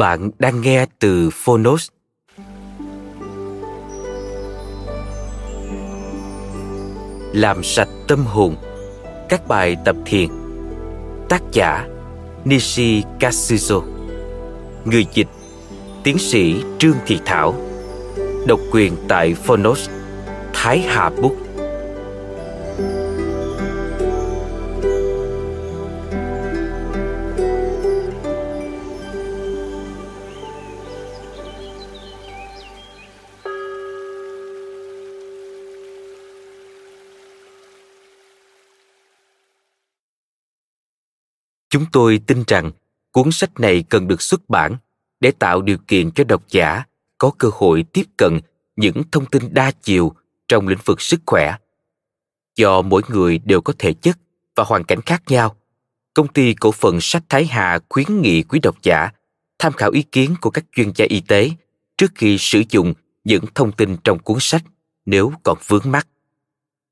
Bạn đang nghe từ Phonos. Làm sạch tâm hồn. Các bài tập thiền. Tác giả Nishi Katsuzo Người dịch Tiến sĩ Trương Thị Thảo. Độc quyền tại Phonos, Thái Hà Book Chúng tôi tin rằng cuốn sách này cần được xuất bản để tạo điều kiện cho độc giả có cơ hội tiếp cận những thông tin đa chiều trong lĩnh vực sức khỏe. Do mỗi người đều có thể chất và hoàn cảnh khác nhau, công ty cổ phần sách Thái Hà khuyến nghị quý độc giả tham khảo ý kiến của các chuyên gia y tế trước khi sử dụng những thông tin trong cuốn sách nếu còn vướng mắc.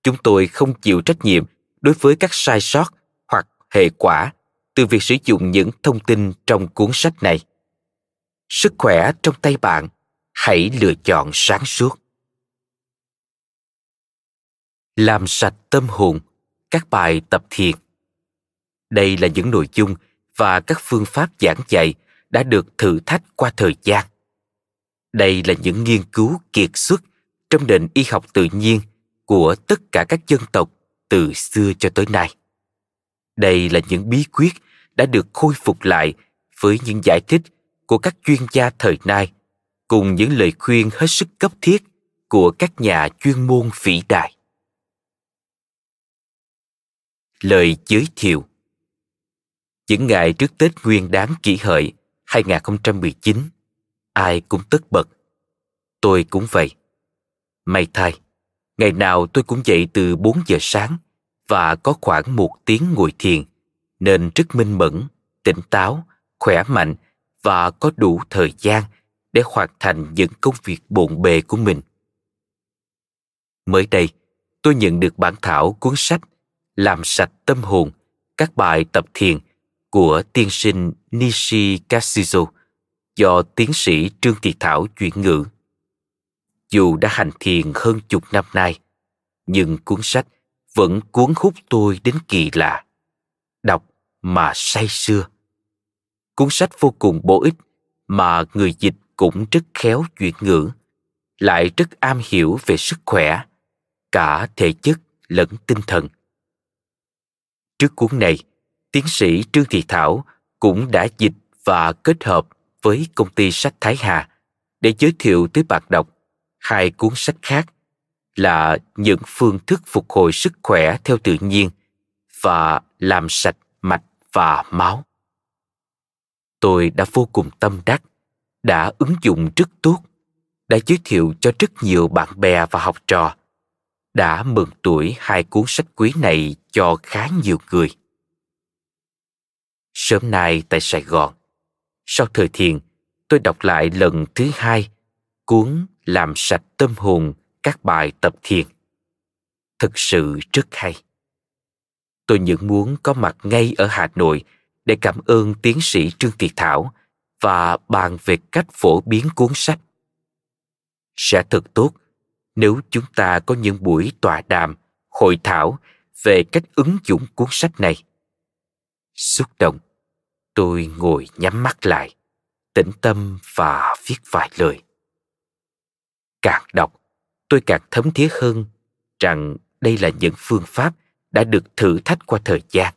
Chúng tôi không chịu trách nhiệm đối với các sai sót hoặc hệ quả từ việc sử dụng những thông tin trong cuốn sách này. Sức khỏe trong tay bạn, hãy lựa chọn sáng suốt. Làm sạch tâm hồn, các bài tập thiền. Đây là những nội dung và các phương pháp giảng dạy đã được thử thách qua thời gian. Đây là những nghiên cứu kiệt xuất trong nền y học tự nhiên của tất cả các dân tộc từ xưa cho tới nay. Đây là những bí quyết đã được khôi phục lại với những giải thích của các chuyên gia thời nay cùng những lời khuyên hết sức cấp thiết của các nhà chuyên môn vĩ đại. Lời giới thiệu Những ngày trước Tết Nguyên đáng kỷ hợi 2019, ai cũng tất bật. Tôi cũng vậy. May thay, ngày nào tôi cũng dậy từ 4 giờ sáng và có khoảng một tiếng ngồi thiền – nên rất minh mẫn, tỉnh táo, khỏe mạnh và có đủ thời gian để hoàn thành những công việc bộn bề của mình. Mới đây, tôi nhận được bản thảo cuốn sách Làm sạch tâm hồn, các bài tập thiền của tiên sinh Nishi Kashizo do tiến sĩ Trương Thị Thảo chuyển ngữ. Dù đã hành thiền hơn chục năm nay, nhưng cuốn sách vẫn cuốn hút tôi đến kỳ lạ đọc mà say sưa. Cuốn sách vô cùng bổ ích mà người dịch cũng rất khéo chuyển ngữ, lại rất am hiểu về sức khỏe, cả thể chất lẫn tinh thần. Trước cuốn này, tiến sĩ Trương Thị Thảo cũng đã dịch và kết hợp với công ty sách Thái Hà để giới thiệu tới bạn đọc hai cuốn sách khác là những phương thức phục hồi sức khỏe theo tự nhiên và làm sạch mạch và máu. Tôi đã vô cùng tâm đắc, đã ứng dụng rất tốt, đã giới thiệu cho rất nhiều bạn bè và học trò, đã mừng tuổi hai cuốn sách quý này cho khá nhiều người. Sớm nay tại Sài Gòn, sau thời thiền, tôi đọc lại lần thứ hai cuốn Làm sạch tâm hồn các bài tập thiền. Thực sự rất hay tôi những muốn có mặt ngay ở Hà Nội để cảm ơn tiến sĩ Trương Kiệt Thảo và bàn về cách phổ biến cuốn sách. Sẽ thật tốt nếu chúng ta có những buổi tọa đàm, hội thảo về cách ứng dụng cuốn sách này xúc động tôi ngồi nhắm mắt lại tĩnh tâm và viết vài lời càng đọc tôi càng thấm thía hơn rằng đây là những phương pháp đã được thử thách qua thời gian.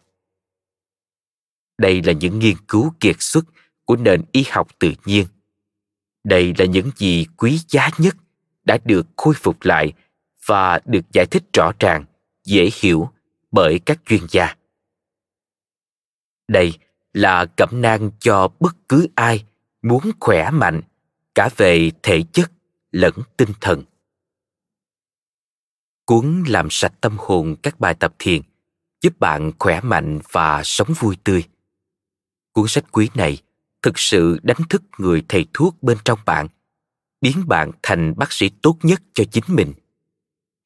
Đây là những nghiên cứu kiệt xuất của nền y học tự nhiên. Đây là những gì quý giá nhất đã được khôi phục lại và được giải thích rõ ràng, dễ hiểu bởi các chuyên gia. Đây là cẩm nang cho bất cứ ai muốn khỏe mạnh, cả về thể chất lẫn tinh thần cuốn làm sạch tâm hồn các bài tập thiền, giúp bạn khỏe mạnh và sống vui tươi. Cuốn sách quý này thực sự đánh thức người thầy thuốc bên trong bạn, biến bạn thành bác sĩ tốt nhất cho chính mình.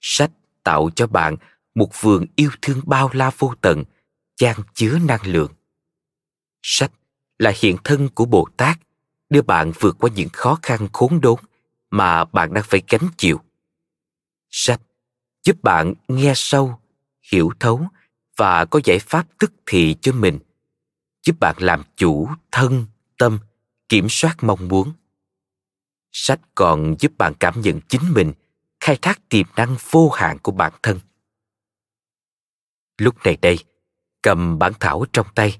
Sách tạo cho bạn một vườn yêu thương bao la vô tận, chan chứa năng lượng. Sách là hiện thân của bồ tát, đưa bạn vượt qua những khó khăn khốn đốn mà bạn đang phải gánh chịu. Sách giúp bạn nghe sâu, hiểu thấu và có giải pháp tức thì cho mình. Giúp bạn làm chủ thân, tâm, kiểm soát mong muốn. Sách còn giúp bạn cảm nhận chính mình, khai thác tiềm năng vô hạn của bản thân. Lúc này đây, cầm bản thảo trong tay.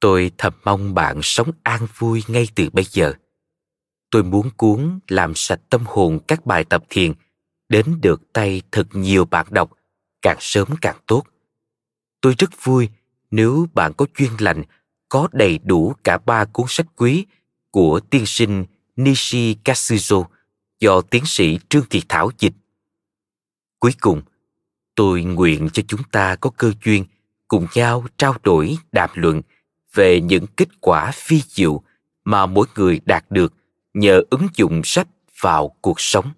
Tôi thầm mong bạn sống an vui ngay từ bây giờ. Tôi muốn cuốn làm sạch tâm hồn các bài tập thiền đến được tay thật nhiều bạn đọc càng sớm càng tốt tôi rất vui nếu bạn có chuyên lành có đầy đủ cả ba cuốn sách quý của tiên sinh Nishi Katsuzo do tiến sĩ Trương Thị Thảo dịch. Cuối cùng, tôi nguyện cho chúng ta có cơ duyên cùng nhau trao đổi đàm luận về những kết quả phi diệu mà mỗi người đạt được nhờ ứng dụng sách vào cuộc sống.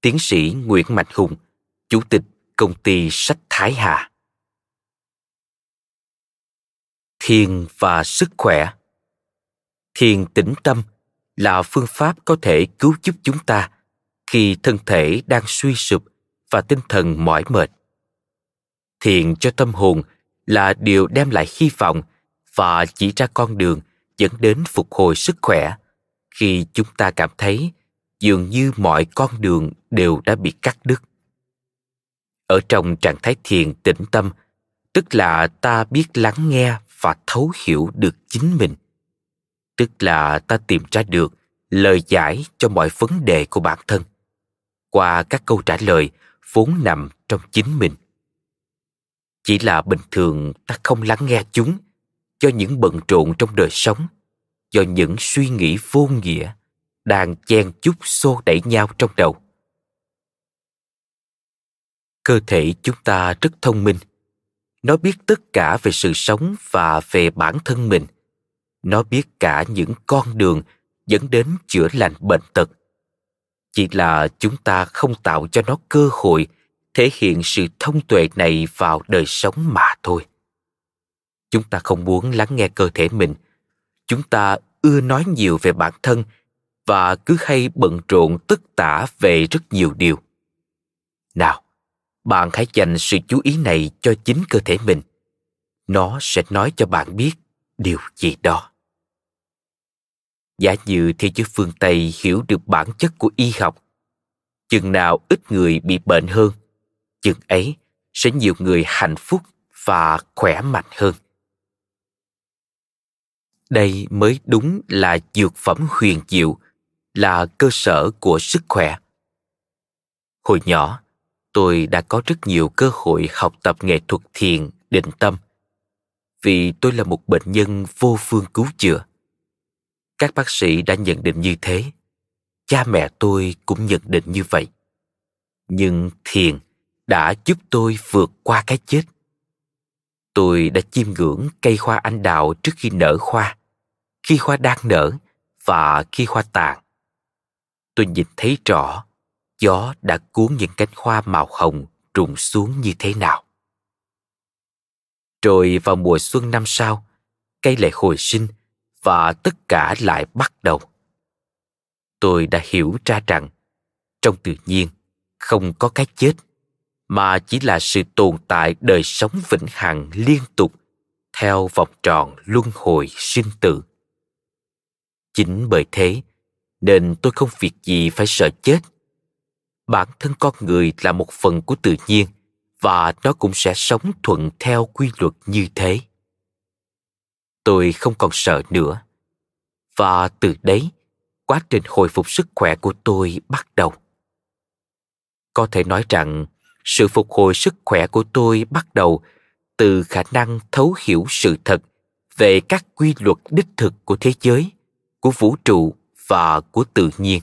Tiến sĩ Nguyễn Mạnh Hùng, Chủ tịch Công ty Sách Thái Hà Thiền và sức khỏe Thiền tĩnh tâm là phương pháp có thể cứu giúp chúng ta khi thân thể đang suy sụp và tinh thần mỏi mệt. Thiền cho tâm hồn là điều đem lại hy vọng và chỉ ra con đường dẫn đến phục hồi sức khỏe khi chúng ta cảm thấy dường như mọi con đường đều đã bị cắt đứt. Ở trong trạng thái thiền tĩnh tâm, tức là ta biết lắng nghe và thấu hiểu được chính mình. Tức là ta tìm ra được lời giải cho mọi vấn đề của bản thân. Qua các câu trả lời vốn nằm trong chính mình. Chỉ là bình thường ta không lắng nghe chúng, do những bận rộn trong đời sống, do những suy nghĩ vô nghĩa đang chen chúc xô đẩy nhau trong đầu. Cơ thể chúng ta rất thông minh. Nó biết tất cả về sự sống và về bản thân mình. Nó biết cả những con đường dẫn đến chữa lành bệnh tật. Chỉ là chúng ta không tạo cho nó cơ hội thể hiện sự thông tuệ này vào đời sống mà thôi. Chúng ta không muốn lắng nghe cơ thể mình. Chúng ta ưa nói nhiều về bản thân và cứ hay bận rộn tất tả về rất nhiều điều. Nào, bạn hãy dành sự chú ý này cho chính cơ thể mình. Nó sẽ nói cho bạn biết điều gì đó. Giả như thế giới phương tây hiểu được bản chất của y học, chừng nào ít người bị bệnh hơn, chừng ấy sẽ nhiều người hạnh phúc và khỏe mạnh hơn. Đây mới đúng là dược phẩm huyền diệu là cơ sở của sức khỏe. Hồi nhỏ, tôi đã có rất nhiều cơ hội học tập nghệ thuật thiền, định tâm, vì tôi là một bệnh nhân vô phương cứu chữa. Các bác sĩ đã nhận định như thế, cha mẹ tôi cũng nhận định như vậy. Nhưng thiền đã giúp tôi vượt qua cái chết. Tôi đã chiêm ngưỡng cây hoa anh đào trước khi nở hoa, khi hoa đang nở và khi hoa tàn tôi nhìn thấy rõ, gió đã cuốn những cánh hoa màu hồng rụng xuống như thế nào. Rồi vào mùa xuân năm sau, cây lại hồi sinh và tất cả lại bắt đầu. Tôi đã hiểu ra rằng, trong tự nhiên, không có cái chết, mà chỉ là sự tồn tại đời sống vĩnh hằng liên tục theo vòng tròn luân hồi sinh tử. Chính bởi thế nên tôi không việc gì phải sợ chết. Bản thân con người là một phần của tự nhiên, và nó cũng sẽ sống thuận theo quy luật như thế. Tôi không còn sợ nữa. Và từ đấy, quá trình hồi phục sức khỏe của tôi bắt đầu. Có thể nói rằng, sự phục hồi sức khỏe của tôi bắt đầu từ khả năng thấu hiểu sự thật về các quy luật đích thực của thế giới, của vũ trụ và của tự nhiên.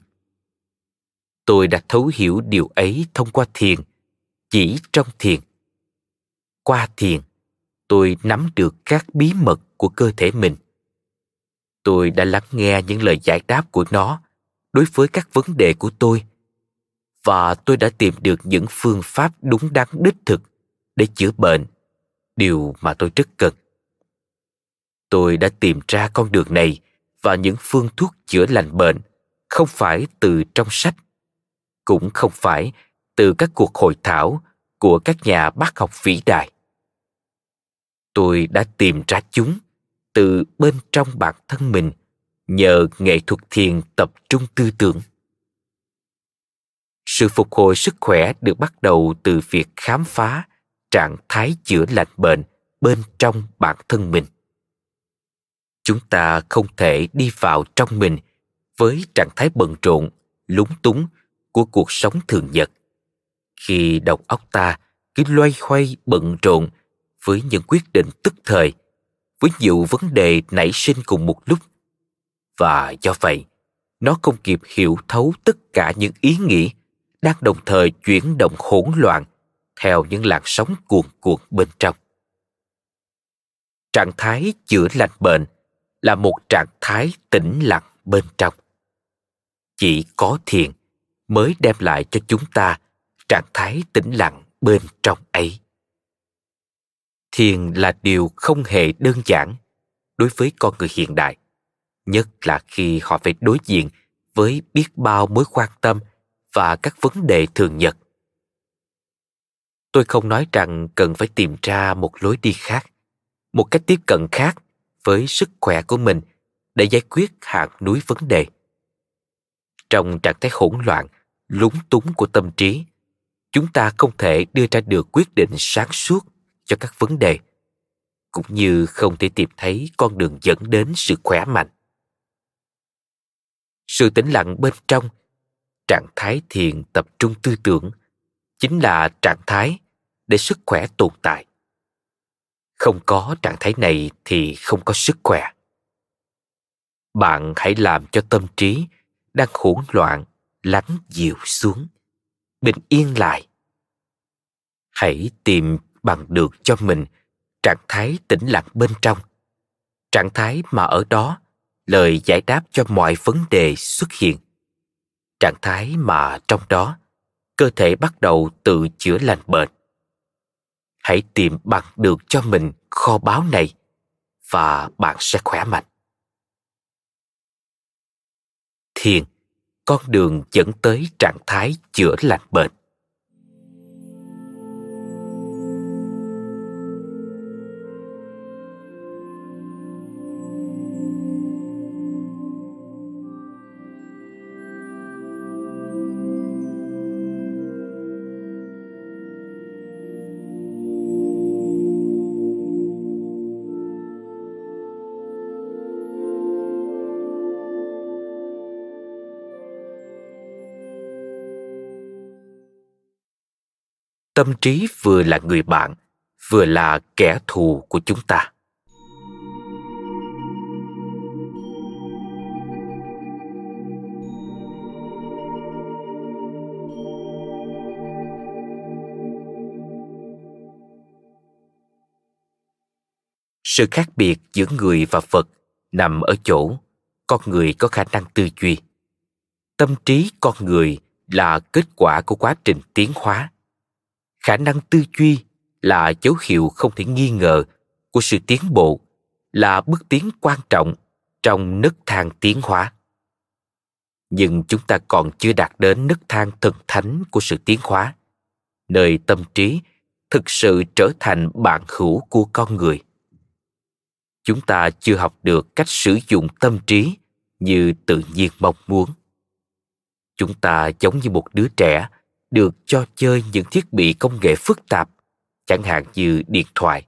Tôi đã thấu hiểu điều ấy thông qua thiền, chỉ trong thiền. Qua thiền, tôi nắm được các bí mật của cơ thể mình. Tôi đã lắng nghe những lời giải đáp của nó đối với các vấn đề của tôi, và tôi đã tìm được những phương pháp đúng đắn đích thực để chữa bệnh, điều mà tôi rất cần. Tôi đã tìm ra con đường này và những phương thuốc chữa lành bệnh không phải từ trong sách, cũng không phải từ các cuộc hội thảo của các nhà bác học vĩ đại. Tôi đã tìm ra chúng từ bên trong bản thân mình nhờ nghệ thuật thiền tập trung tư tưởng. Sự phục hồi sức khỏe được bắt đầu từ việc khám phá trạng thái chữa lành bệnh bên trong bản thân mình chúng ta không thể đi vào trong mình với trạng thái bận rộn, lúng túng của cuộc sống thường nhật. Khi đầu óc ta cứ loay hoay bận rộn với những quyết định tức thời, với nhiều vấn đề nảy sinh cùng một lúc. Và do vậy, nó không kịp hiểu thấu tất cả những ý nghĩ đang đồng thời chuyển động hỗn loạn theo những làn sóng cuồn cuộn bên trong. Trạng thái chữa lành bệnh là một trạng thái tĩnh lặng bên trong. Chỉ có thiền mới đem lại cho chúng ta trạng thái tĩnh lặng bên trong ấy. Thiền là điều không hề đơn giản đối với con người hiện đại, nhất là khi họ phải đối diện với biết bao mối quan tâm và các vấn đề thường nhật. Tôi không nói rằng cần phải tìm ra một lối đi khác, một cách tiếp cận khác với sức khỏe của mình để giải quyết hạt núi vấn đề. Trong trạng thái hỗn loạn, lúng túng của tâm trí, chúng ta không thể đưa ra được quyết định sáng suốt cho các vấn đề, cũng như không thể tìm thấy con đường dẫn đến sự khỏe mạnh. Sự tĩnh lặng bên trong, trạng thái thiền tập trung tư tưởng, chính là trạng thái để sức khỏe tồn tại không có trạng thái này thì không có sức khỏe. Bạn hãy làm cho tâm trí đang hỗn loạn lắng dịu xuống. Bình yên lại. Hãy tìm bằng được cho mình trạng thái tĩnh lặng bên trong. Trạng thái mà ở đó, lời giải đáp cho mọi vấn đề xuất hiện. Trạng thái mà trong đó, cơ thể bắt đầu tự chữa lành bệnh hãy tìm bằng được cho mình kho báu này, và bạn sẽ khỏe mạnh. Thiền, con đường dẫn tới trạng thái chữa lành bệnh tâm trí vừa là người bạn, vừa là kẻ thù của chúng ta. Sự khác biệt giữa người và phật nằm ở chỗ con người có khả năng tư duy. Tâm trí con người là kết quả của quá trình tiến hóa khả năng tư duy là dấu hiệu không thể nghi ngờ của sự tiến bộ, là bước tiến quan trọng trong nấc thang tiến hóa. Nhưng chúng ta còn chưa đạt đến nấc thang thần thánh của sự tiến hóa, nơi tâm trí thực sự trở thành bạn hữu của con người. Chúng ta chưa học được cách sử dụng tâm trí như tự nhiên mong muốn. Chúng ta giống như một đứa trẻ được cho chơi những thiết bị công nghệ phức tạp, chẳng hạn như điện thoại.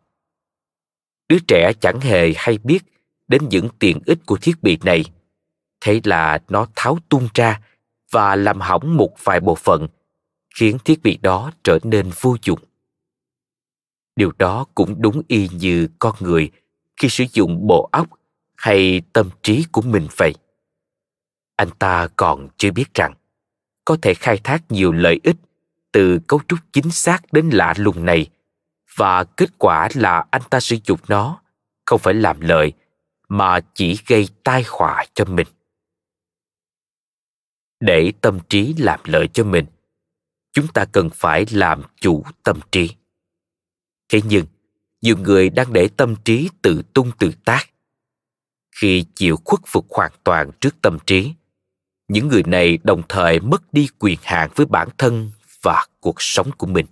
Đứa trẻ chẳng hề hay biết đến những tiện ích của thiết bị này. Thế là nó tháo tung ra và làm hỏng một vài bộ phận, khiến thiết bị đó trở nên vô dụng. Điều đó cũng đúng y như con người khi sử dụng bộ óc hay tâm trí của mình vậy. Anh ta còn chưa biết rằng có thể khai thác nhiều lợi ích từ cấu trúc chính xác đến lạ lùng này. Và kết quả là anh ta sử dụng nó không phải làm lợi, mà chỉ gây tai họa cho mình. Để tâm trí làm lợi cho mình, chúng ta cần phải làm chủ tâm trí. Thế nhưng, nhiều người đang để tâm trí tự tung tự tác. Khi chịu khuất phục hoàn toàn trước tâm trí những người này đồng thời mất đi quyền hạn với bản thân và cuộc sống của mình.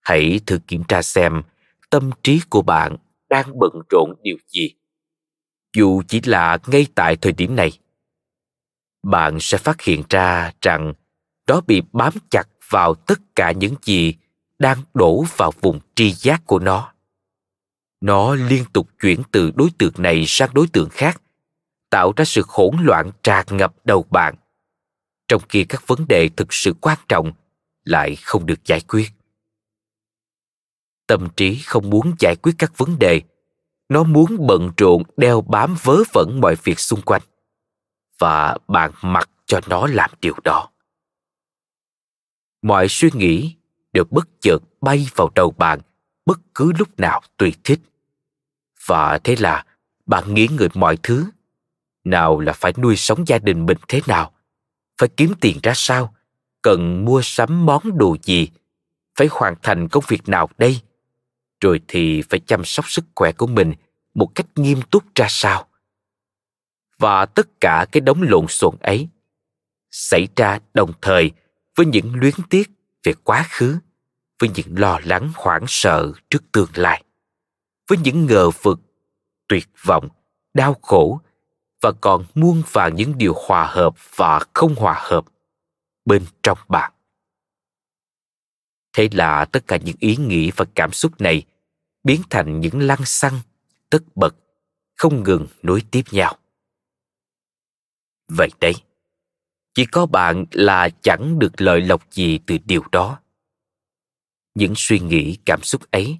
Hãy thử kiểm tra xem tâm trí của bạn đang bận rộn điều gì. Dù chỉ là ngay tại thời điểm này, bạn sẽ phát hiện ra rằng đó bị bám chặt vào tất cả những gì đang đổ vào vùng tri giác của nó. Nó liên tục chuyển từ đối tượng này sang đối tượng khác tạo ra sự hỗn loạn tràn ngập đầu bạn. Trong khi các vấn đề thực sự quan trọng lại không được giải quyết. Tâm trí không muốn giải quyết các vấn đề. Nó muốn bận rộn đeo bám vớ vẩn mọi việc xung quanh. Và bạn mặc cho nó làm điều đó. Mọi suy nghĩ đều bất chợt bay vào đầu bạn bất cứ lúc nào tùy thích. Và thế là bạn nghĩ ngợi mọi thứ nào là phải nuôi sống gia đình mình thế nào? Phải kiếm tiền ra sao? Cần mua sắm món đồ gì? Phải hoàn thành công việc nào đây? Rồi thì phải chăm sóc sức khỏe của mình một cách nghiêm túc ra sao? Và tất cả cái đống lộn xộn ấy xảy ra đồng thời với những luyến tiếc về quá khứ, với những lo lắng, hoảng sợ trước tương lai, với những ngờ vực, tuyệt vọng, đau khổ và còn muôn vàn những điều hòa hợp và không hòa hợp bên trong bạn thế là tất cả những ý nghĩ và cảm xúc này biến thành những lăng xăng, tất bật, không ngừng nối tiếp nhau. Vậy đấy, chỉ có bạn là chẳng được lợi lộc gì từ điều đó. Những suy nghĩ, cảm xúc ấy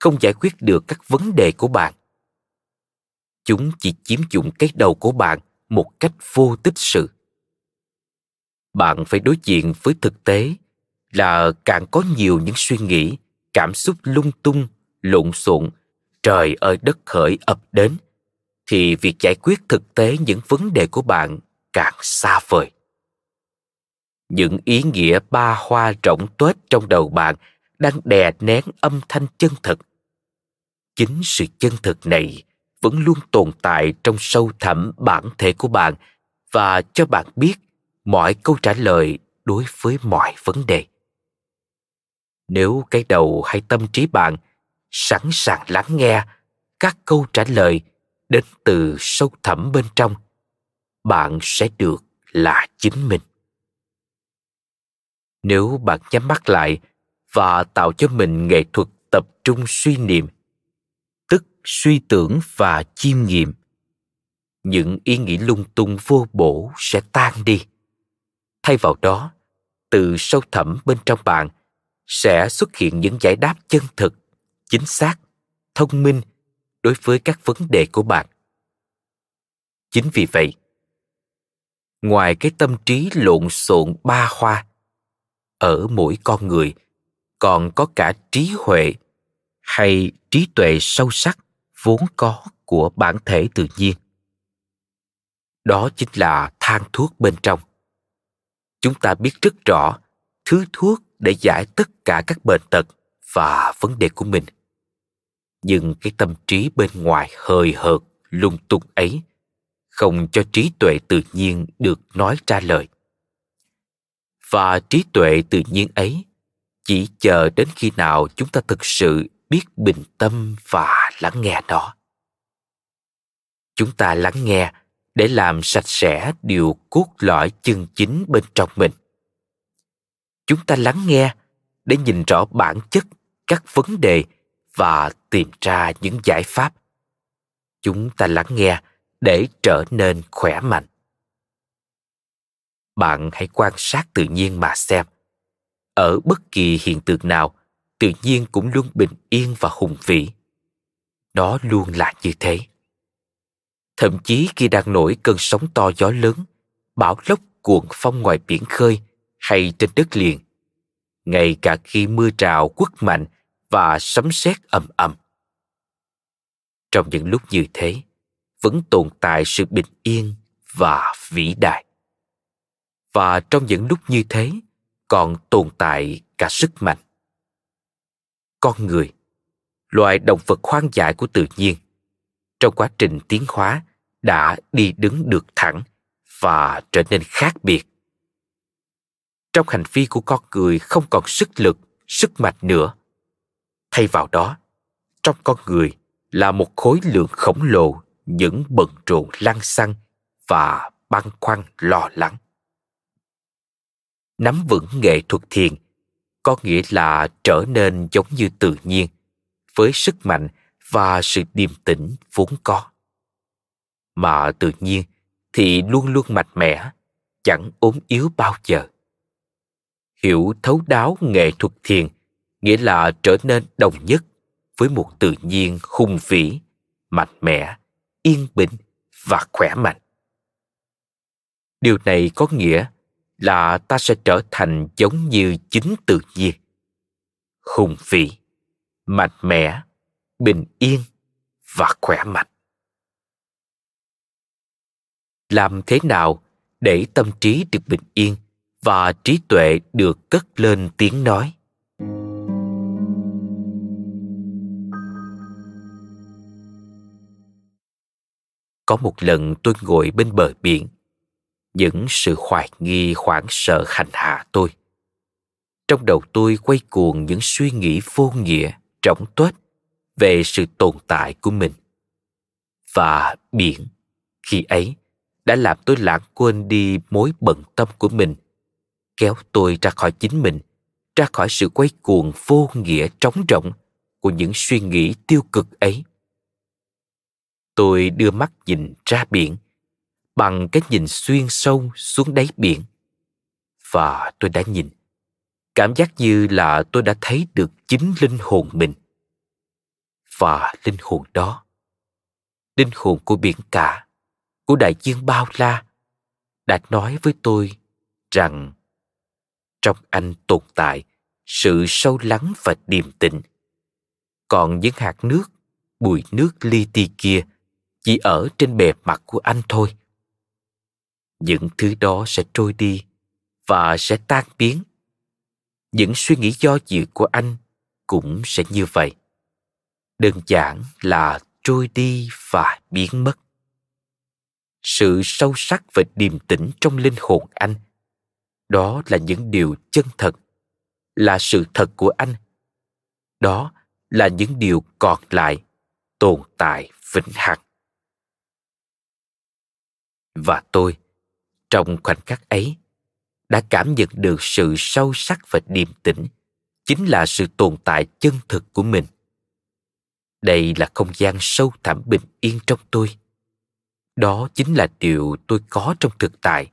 không giải quyết được các vấn đề của bạn chúng chỉ chiếm dụng cái đầu của bạn một cách vô tích sự. Bạn phải đối diện với thực tế là càng có nhiều những suy nghĩ, cảm xúc lung tung, lộn xộn, trời ơi đất khởi ập đến, thì việc giải quyết thực tế những vấn đề của bạn càng xa vời. Những ý nghĩa ba hoa rỗng tuếch trong đầu bạn đang đè nén âm thanh chân thực. Chính sự chân thực này vẫn luôn tồn tại trong sâu thẳm bản thể của bạn và cho bạn biết mọi câu trả lời đối với mọi vấn đề. Nếu cái đầu hay tâm trí bạn sẵn sàng lắng nghe các câu trả lời đến từ sâu thẳm bên trong, bạn sẽ được là chính mình. Nếu bạn nhắm mắt lại và tạo cho mình nghệ thuật tập trung suy niệm suy tưởng và chiêm nghiệm. Những ý nghĩ lung tung vô bổ sẽ tan đi. Thay vào đó, từ sâu thẳm bên trong bạn sẽ xuất hiện những giải đáp chân thực, chính xác, thông minh đối với các vấn đề của bạn. Chính vì vậy, ngoài cái tâm trí lộn xộn ba hoa, ở mỗi con người còn có cả trí huệ hay trí tuệ sâu sắc vốn có của bản thể tự nhiên. Đó chính là thang thuốc bên trong. Chúng ta biết rất rõ thứ thuốc để giải tất cả các bệnh tật và vấn đề của mình. Nhưng cái tâm trí bên ngoài hời hợt, lung tung ấy không cho trí tuệ tự nhiên được nói ra lời. Và trí tuệ tự nhiên ấy chỉ chờ đến khi nào chúng ta thực sự biết bình tâm và lắng nghe nó. Chúng ta lắng nghe để làm sạch sẽ điều cốt lõi chân chính bên trong mình. Chúng ta lắng nghe để nhìn rõ bản chất các vấn đề và tìm ra những giải pháp. Chúng ta lắng nghe để trở nên khỏe mạnh. Bạn hãy quan sát tự nhiên mà xem. Ở bất kỳ hiện tượng nào, tự nhiên cũng luôn bình yên và hùng vĩ nó luôn là như thế. Thậm chí khi đang nổi cơn sóng to gió lớn, bão lốc cuộn phong ngoài biển khơi hay trên đất liền, ngay cả khi mưa trào quất mạnh và sấm sét ầm ầm. Trong những lúc như thế, vẫn tồn tại sự bình yên và vĩ đại. Và trong những lúc như thế, còn tồn tại cả sức mạnh. Con người loài động vật hoang dại của tự nhiên. Trong quá trình tiến hóa, đã đi đứng được thẳng và trở nên khác biệt. Trong hành vi của con người không còn sức lực, sức mạnh nữa. Thay vào đó, trong con người là một khối lượng khổng lồ những bận rộn lăng xăng và băn khoăn lo lắng. Nắm vững nghệ thuật thiền có nghĩa là trở nên giống như tự nhiên với sức mạnh và sự điềm tĩnh vốn có. Mà tự nhiên thì luôn luôn mạnh mẽ, chẳng ốm yếu bao giờ. Hiểu thấu đáo nghệ thuật thiền nghĩa là trở nên đồng nhất với một tự nhiên hùng vĩ, mạnh mẽ, yên bình và khỏe mạnh. Điều này có nghĩa là ta sẽ trở thành giống như chính tự nhiên, hùng vĩ mạnh mẽ, bình yên và khỏe mạnh. Làm thế nào để tâm trí được bình yên và trí tuệ được cất lên tiếng nói? Có một lần tôi ngồi bên bờ biển, những sự hoài nghi, hoảng sợ hành hạ tôi. Trong đầu tôi quay cuồng những suy nghĩ vô nghĩa trống tuếch về sự tồn tại của mình. Và biển, khi ấy, đã làm tôi lãng quên đi mối bận tâm của mình, kéo tôi ra khỏi chính mình, ra khỏi sự quay cuồng vô nghĩa trống rỗng của những suy nghĩ tiêu cực ấy. Tôi đưa mắt nhìn ra biển, bằng cái nhìn xuyên sâu xuống đáy biển, và tôi đã nhìn cảm giác như là tôi đã thấy được chính linh hồn mình và linh hồn đó. Linh hồn của biển cả, của đại dương bao la, đã nói với tôi rằng trong anh tồn tại sự sâu lắng và điềm tĩnh. Còn những hạt nước bụi nước li ti kia chỉ ở trên bề mặt của anh thôi. Những thứ đó sẽ trôi đi và sẽ tan biến những suy nghĩ do dự của anh cũng sẽ như vậy. Đơn giản là trôi đi và biến mất. Sự sâu sắc và điềm tĩnh trong linh hồn anh, đó là những điều chân thật, là sự thật của anh. Đó là những điều còn lại tồn tại vĩnh hằng. Và tôi, trong khoảnh khắc ấy đã cảm nhận được sự sâu sắc và điềm tĩnh, chính là sự tồn tại chân thực của mình. Đây là không gian sâu thẳm bình yên trong tôi. Đó chính là điều tôi có trong thực tại.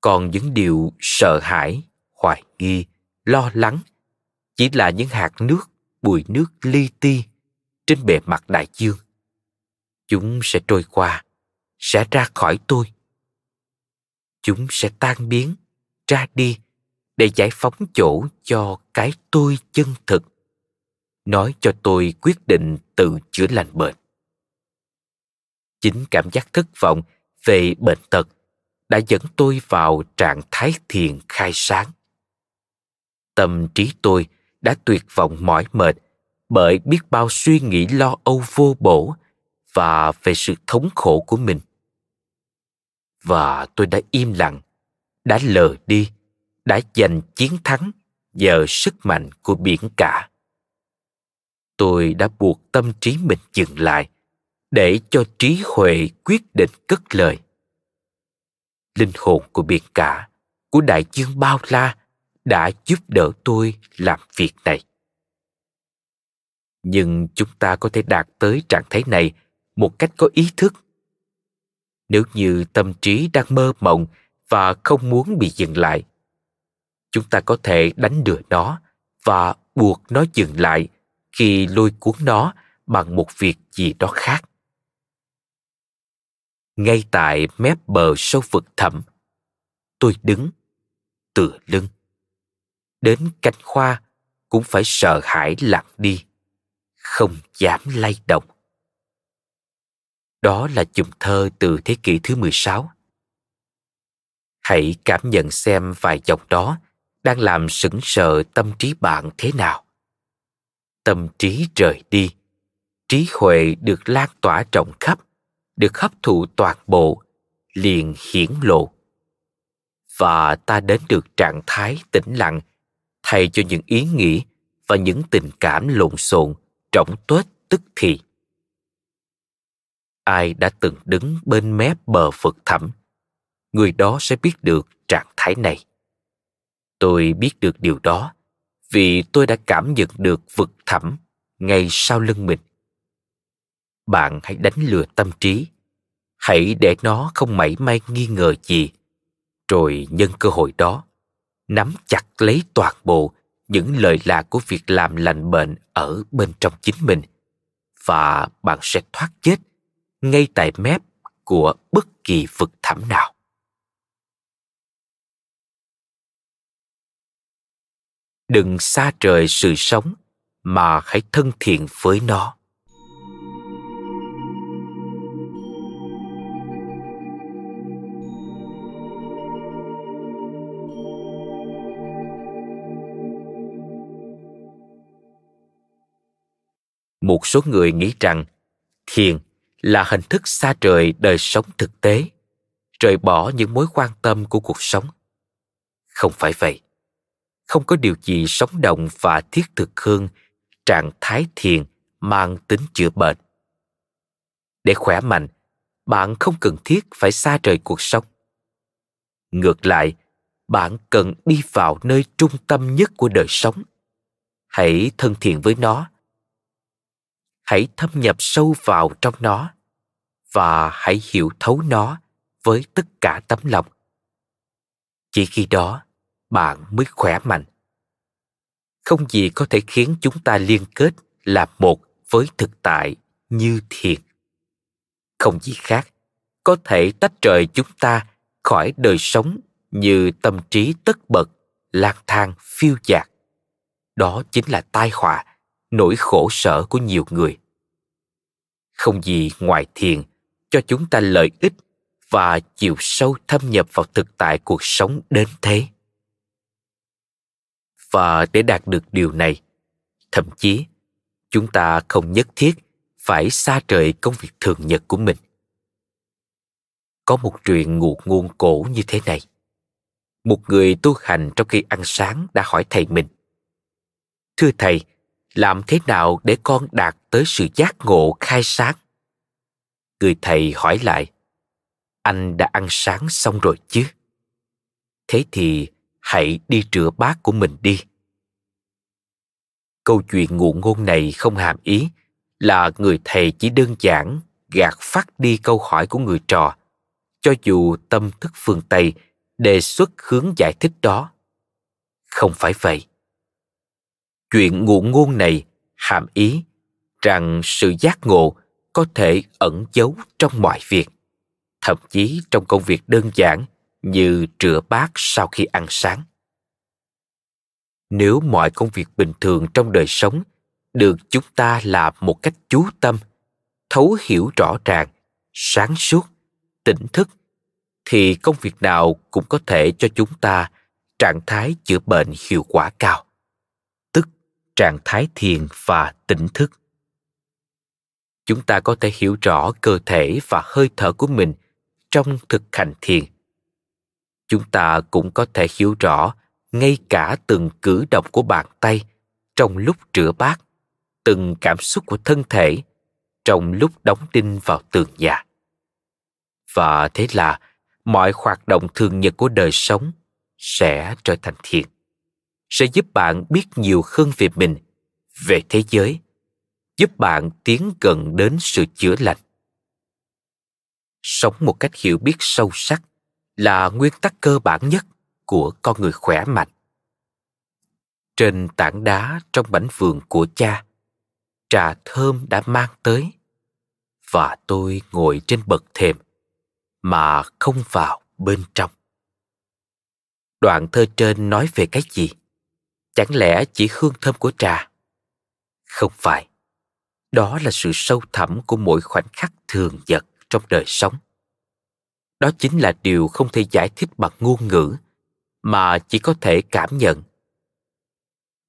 Còn những điều sợ hãi, hoài nghi, lo lắng chỉ là những hạt nước, bụi nước li ti trên bề mặt đại dương. Chúng sẽ trôi qua, sẽ ra khỏi tôi. Chúng sẽ tan biến ra đi để giải phóng chỗ cho cái tôi chân thực. Nói cho tôi quyết định tự chữa lành bệnh. Chính cảm giác thất vọng về bệnh tật đã dẫn tôi vào trạng thái thiền khai sáng. Tâm trí tôi đã tuyệt vọng mỏi mệt bởi biết bao suy nghĩ lo âu vô bổ và về sự thống khổ của mình. Và tôi đã im lặng đã lờ đi, đã giành chiến thắng nhờ sức mạnh của biển cả. Tôi đã buộc tâm trí mình dừng lại để cho trí huệ quyết định cất lời. Linh hồn của biển cả, của đại dương bao la đã giúp đỡ tôi làm việc này. Nhưng chúng ta có thể đạt tới trạng thái này một cách có ý thức. Nếu như tâm trí đang mơ mộng và không muốn bị dừng lại. Chúng ta có thể đánh lừa nó và buộc nó dừng lại khi lôi cuốn nó bằng một việc gì đó khác. Ngay tại mép bờ sâu vực thẳm, tôi đứng tựa lưng. Đến cánh khoa cũng phải sợ hãi lặng đi, không dám lay động. Đó là chùm thơ từ thế kỷ thứ 16. Hãy cảm nhận xem vài dòng đó đang làm sững sờ tâm trí bạn thế nào. Tâm trí rời đi, trí huệ được lan tỏa rộng khắp, được hấp thụ toàn bộ, liền hiển lộ. Và ta đến được trạng thái tĩnh lặng thay cho những ý nghĩ và những tình cảm lộn xộn, trọng tuếch tức thì ai đã từng đứng bên mép bờ vực thẳm người đó sẽ biết được trạng thái này. Tôi biết được điều đó, vì tôi đã cảm nhận được vực thẳm ngay sau lưng mình. Bạn hãy đánh lừa tâm trí. Hãy để nó không mảy may nghi ngờ gì. Rồi nhân cơ hội đó, nắm chặt lấy toàn bộ những lời lạc của việc làm lành bệnh ở bên trong chính mình. Và bạn sẽ thoát chết ngay tại mép của bất kỳ vực thẳm nào. Đừng xa rời sự sống mà hãy thân thiện với nó. Một số người nghĩ rằng thiền là hình thức xa rời đời sống thực tế, rời bỏ những mối quan tâm của cuộc sống. Không phải vậy không có điều gì sống động và thiết thực hơn trạng thái thiền mang tính chữa bệnh. Để khỏe mạnh, bạn không cần thiết phải xa rời cuộc sống. Ngược lại, bạn cần đi vào nơi trung tâm nhất của đời sống. Hãy thân thiện với nó. Hãy thâm nhập sâu vào trong nó và hãy hiểu thấu nó với tất cả tấm lòng. Chỉ khi đó bạn mới khỏe mạnh. Không gì có thể khiến chúng ta liên kết là một với thực tại như thiền. Không gì khác, có thể tách rời chúng ta khỏi đời sống như tâm trí tất bật, lang thang, phiêu dạt. Đó chính là tai họa, nỗi khổ sở của nhiều người. Không gì ngoài thiền cho chúng ta lợi ích và chiều sâu thâm nhập vào thực tại cuộc sống đến thế và để đạt được điều này. Thậm chí, chúng ta không nhất thiết phải xa rời công việc thường nhật của mình. Có một chuyện ngụ ngôn cổ như thế này. Một người tu hành trong khi ăn sáng đã hỏi thầy mình, thưa thầy, làm thế nào để con đạt tới sự giác ngộ khai sáng? Người thầy hỏi lại, anh đã ăn sáng xong rồi chứ? Thế thì hãy đi rửa bát của mình đi. Câu chuyện ngụ ngôn này không hàm ý, là người thầy chỉ đơn giản gạt phát đi câu hỏi của người trò, cho dù tâm thức phương tây đề xuất hướng giải thích đó. Không phải vậy. Chuyện ngụ ngôn này hàm ý rằng sự giác ngộ có thể ẩn giấu trong mọi việc, thậm chí trong công việc đơn giản như rửa bát sau khi ăn sáng. Nếu mọi công việc bình thường trong đời sống được chúng ta làm một cách chú tâm, thấu hiểu rõ ràng, sáng suốt, tỉnh thức, thì công việc nào cũng có thể cho chúng ta trạng thái chữa bệnh hiệu quả cao, tức trạng thái thiền và tỉnh thức. Chúng ta có thể hiểu rõ cơ thể và hơi thở của mình trong thực hành thiền chúng ta cũng có thể hiểu rõ ngay cả từng cử động của bàn tay trong lúc rửa bát từng cảm xúc của thân thể trong lúc đóng đinh vào tường nhà. Và thế là mọi hoạt động thường nhật của đời sống sẽ trở thành thiện, sẽ giúp bạn biết nhiều hơn về mình về thế giới giúp bạn tiến gần đến sự chữa lành. Sống một cách hiểu biết sâu sắc là nguyên tắc cơ bản nhất của con người khỏe mạnh. Trên tảng đá trong bánh vườn của cha, trà thơm đã mang tới và tôi ngồi trên bậc thềm mà không vào bên trong. Đoạn thơ trên nói về cái gì? Chẳng lẽ chỉ hương thơm của trà? Không phải. Đó là sự sâu thẳm của mỗi khoảnh khắc thường nhật trong đời sống đó chính là điều không thể giải thích bằng ngôn ngữ, mà chỉ có thể cảm nhận.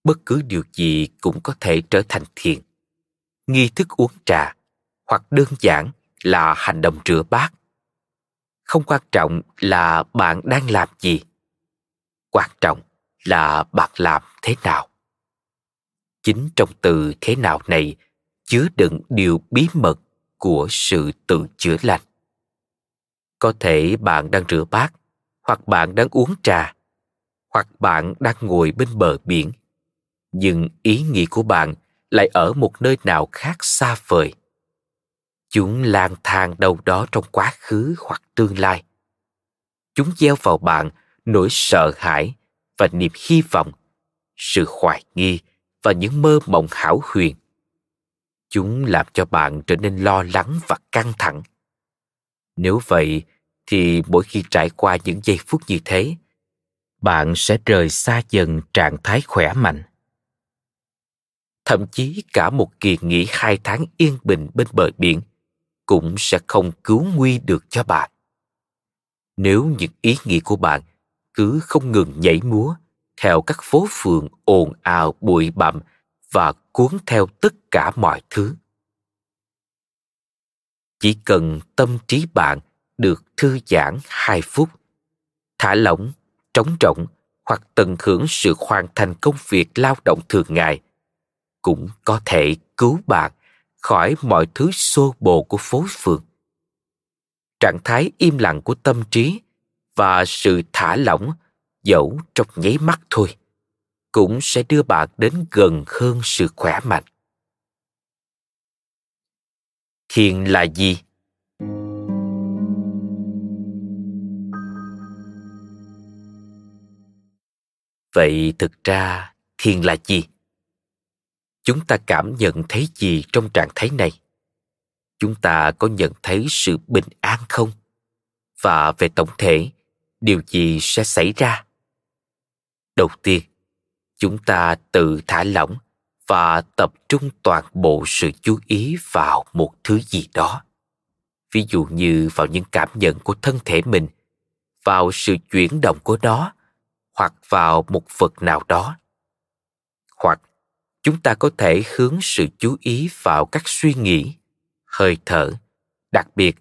Bất cứ điều gì cũng có thể trở thành thiền nghi thức uống trà hoặc đơn giản là hành động rửa bát. Không quan trọng là bạn đang làm gì. Quan trọng là bạn làm thế nào. Chính trong từ thế nào này chứa đựng điều bí mật của sự tự chữa lành có thể bạn đang rửa bát, hoặc bạn đang uống trà, hoặc bạn đang ngồi bên bờ biển. Nhưng ý nghĩ của bạn lại ở một nơi nào khác xa vời. Chúng lang thang đâu đó trong quá khứ hoặc tương lai. Chúng gieo vào bạn nỗi sợ hãi và niềm hy vọng, sự hoài nghi và những mơ mộng hảo huyền. Chúng làm cho bạn trở nên lo lắng và căng thẳng nếu vậy, thì mỗi khi trải qua những giây phút như thế, bạn sẽ rời xa dần trạng thái khỏe mạnh. Thậm chí cả một kỳ nghỉ hai tháng yên bình bên bờ biển cũng sẽ không cứu nguy được cho bạn. Nếu những ý nghĩ của bạn cứ không ngừng nhảy múa theo các phố phường ồn ào, bụi bặm và cuốn theo tất cả mọi thứ chỉ cần tâm trí bạn được thư giãn hai phút, thả lỏng, trống rỗng hoặc tận hưởng sự hoàn thành công việc lao động thường ngày, cũng có thể cứu bạn khỏi mọi thứ xô bồ của phố phường. Trạng thái im lặng của tâm trí và sự thả lỏng dẫu trong nháy mắt thôi cũng sẽ đưa bạn đến gần hơn sự khỏe mạnh thiền là gì? Vậy thực ra thiền là gì? Chúng ta cảm nhận thấy gì trong trạng thái này? Chúng ta có nhận thấy sự bình an không? Và về tổng thể, điều gì sẽ xảy ra? Đầu tiên, chúng ta tự thả lỏng và tập trung toàn bộ sự chú ý vào một thứ gì đó. Ví dụ như vào những cảm nhận của thân thể mình, vào sự chuyển động của nó, hoặc vào một vật nào đó. Hoặc chúng ta có thể hướng sự chú ý vào các suy nghĩ, hơi thở, đặc biệt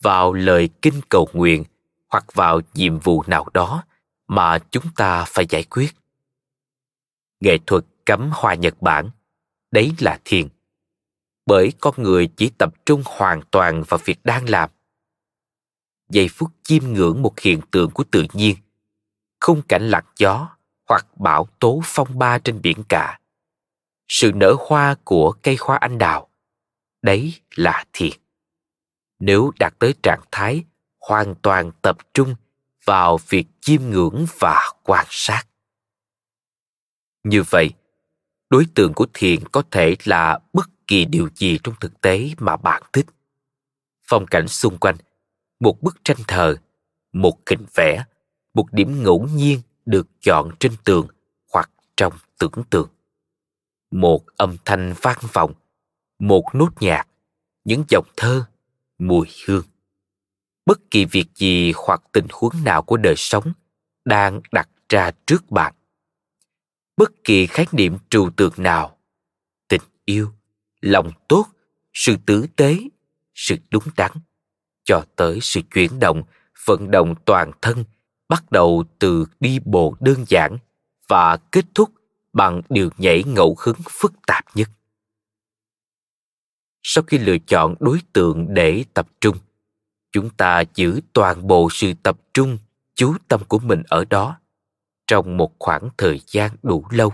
vào lời kinh cầu nguyện hoặc vào nhiệm vụ nào đó mà chúng ta phải giải quyết. Nghệ thuật cắm hoa nhật bản. Đấy là thiền. Bởi con người chỉ tập trung hoàn toàn vào việc đang làm. Giây phút chiêm ngưỡng một hiện tượng của tự nhiên. Khung cảnh lặng gió hoặc bão tố phong ba trên biển cả. Sự nở hoa của cây hoa anh đào. Đấy là thiền. Nếu đạt tới trạng thái hoàn toàn tập trung vào việc chiêm ngưỡng và quan sát. Như vậy đối tượng của thiền có thể là bất kỳ điều gì trong thực tế mà bạn thích. Phong cảnh xung quanh, một bức tranh thờ, một hình vẽ, một điểm ngẫu nhiên được chọn trên tường hoặc trong tưởng tượng. Một âm thanh vang vọng, một nốt nhạc, những dòng thơ, mùi hương. Bất kỳ việc gì hoặc tình huống nào của đời sống đang đặt ra trước bạn bất kỳ khái niệm trừu tượng nào. Tình yêu, lòng tốt, sự tử tế, sự đúng đắn. Cho tới sự chuyển động, vận động toàn thân, bắt đầu từ đi bộ đơn giản và kết thúc bằng điều nhảy ngẫu hứng phức tạp nhất. Sau khi lựa chọn đối tượng để tập trung, chúng ta giữ toàn bộ sự tập trung, chú tâm của mình ở đó trong một khoảng thời gian đủ lâu.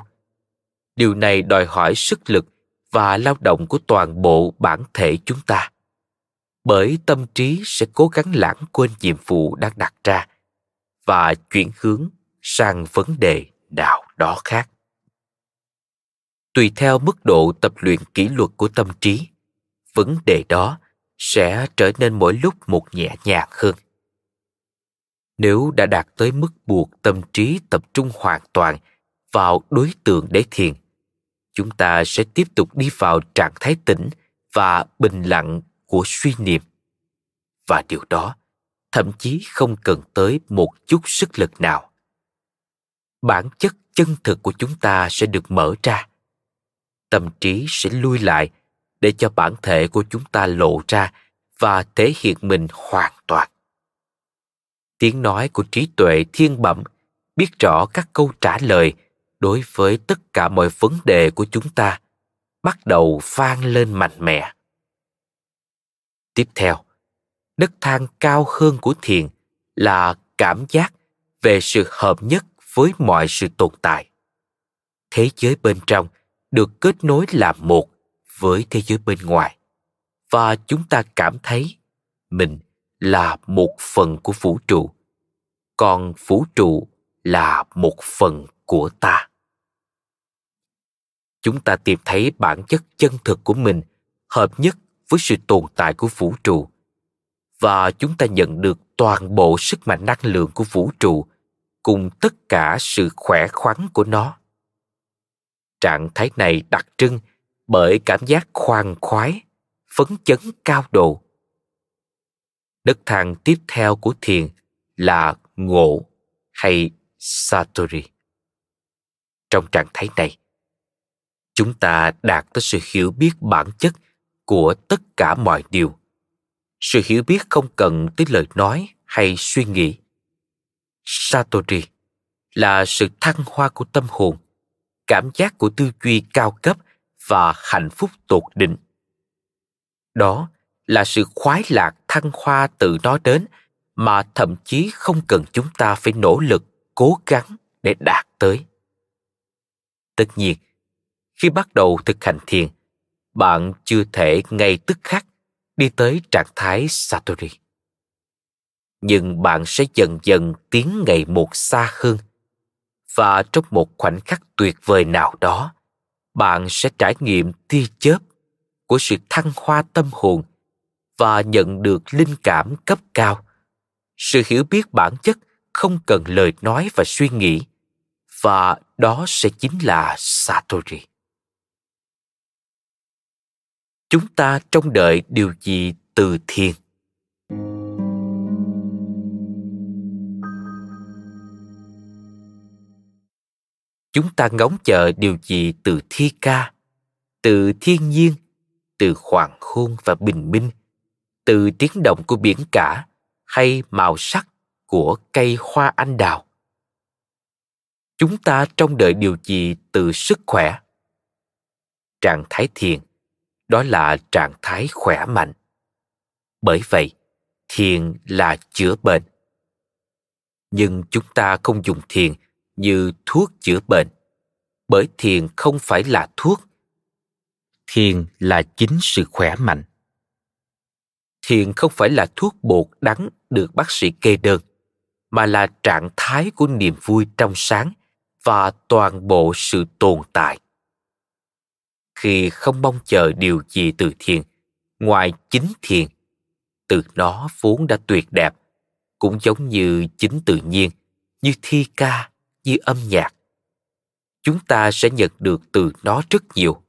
Điều này đòi hỏi sức lực và lao động của toàn bộ bản thể chúng ta, bởi tâm trí sẽ cố gắng lãng quên nhiệm vụ đang đặt ra và chuyển hướng sang vấn đề nào đó khác. Tùy theo mức độ tập luyện kỷ luật của tâm trí, vấn đề đó sẽ trở nên mỗi lúc một nhẹ nhàng hơn nếu đã đạt tới mức buộc tâm trí tập trung hoàn toàn vào đối tượng để thiền, chúng ta sẽ tiếp tục đi vào trạng thái tĩnh và bình lặng của suy niệm. Và điều đó thậm chí không cần tới một chút sức lực nào. Bản chất chân thực của chúng ta sẽ được mở ra. Tâm trí sẽ lui lại để cho bản thể của chúng ta lộ ra và thể hiện mình hoàn toàn tiếng nói của trí tuệ thiên bẩm biết rõ các câu trả lời đối với tất cả mọi vấn đề của chúng ta, bắt đầu vang lên mạnh mẽ. Tiếp theo nấc thang cao hơn của thiền là cảm giác về sự hợp nhất với mọi sự tồn tại. Thế giới bên trong được kết nối làm một với thế giới bên ngoài, và chúng ta cảm thấy mình là một phần của vũ trụ. Còn vũ trụ là một phần của ta. Chúng ta tìm thấy bản chất chân thực của mình hợp nhất với sự tồn tại của vũ trụ. Và chúng ta nhận được toàn bộ sức mạnh năng lượng của vũ trụ cùng tất cả sự khỏe khoắn của nó. Trạng thái này đặc trưng bởi cảm giác khoan khoái, phấn chấn cao độ đất thang tiếp theo của thiền là ngộ hay satori. Trong trạng thái này, chúng ta đạt tới sự hiểu biết bản chất của tất cả mọi điều. Sự hiểu biết không cần tới lời nói hay suy nghĩ. Satori là sự thăng hoa của tâm hồn, cảm giác của tư duy cao cấp và hạnh phúc tột đỉnh. Đó là sự khoái lạc thăng hoa từ nó đến, mà thậm chí không cần chúng ta phải nỗ lực, cố gắng để đạt tới. Tất nhiên, khi bắt đầu thực hành thiền, bạn chưa thể ngay tức khắc đi tới trạng thái satori. Nhưng bạn sẽ dần dần tiến ngày một xa hơn, và trong một khoảnh khắc tuyệt vời nào đó, bạn sẽ trải nghiệm tia chớp của sự thăng hoa tâm hồn và nhận được linh cảm cấp cao. Sự hiểu biết bản chất không cần lời nói và suy nghĩ, và đó sẽ chính là satori. Chúng ta trông đợi điều gì từ thiền? Chúng ta ngóng chờ điều gì từ thi ca, từ thiên nhiên, từ hoàng hôn và bình minh? Từ tiếng động của biển cả hay màu sắc của cây hoa anh đào. Chúng ta trông đợi điều gì từ sức khỏe? Trạng thái thiền, đó là trạng thái khỏe mạnh. Bởi vậy, thiền là chữa bệnh. Nhưng chúng ta không dùng thiền như thuốc chữa bệnh, bởi thiền không phải là thuốc. Thiền là chính sự khỏe mạnh thiền không phải là thuốc bột đắng được bác sĩ kê đơn, mà là trạng thái của niềm vui trong sáng và toàn bộ sự tồn tại. Khi không mong chờ điều gì từ thiền, ngoài chính thiền, từ nó vốn đã tuyệt đẹp, cũng giống như chính tự nhiên, như thi ca, như âm nhạc. Chúng ta sẽ nhận được từ nó rất nhiều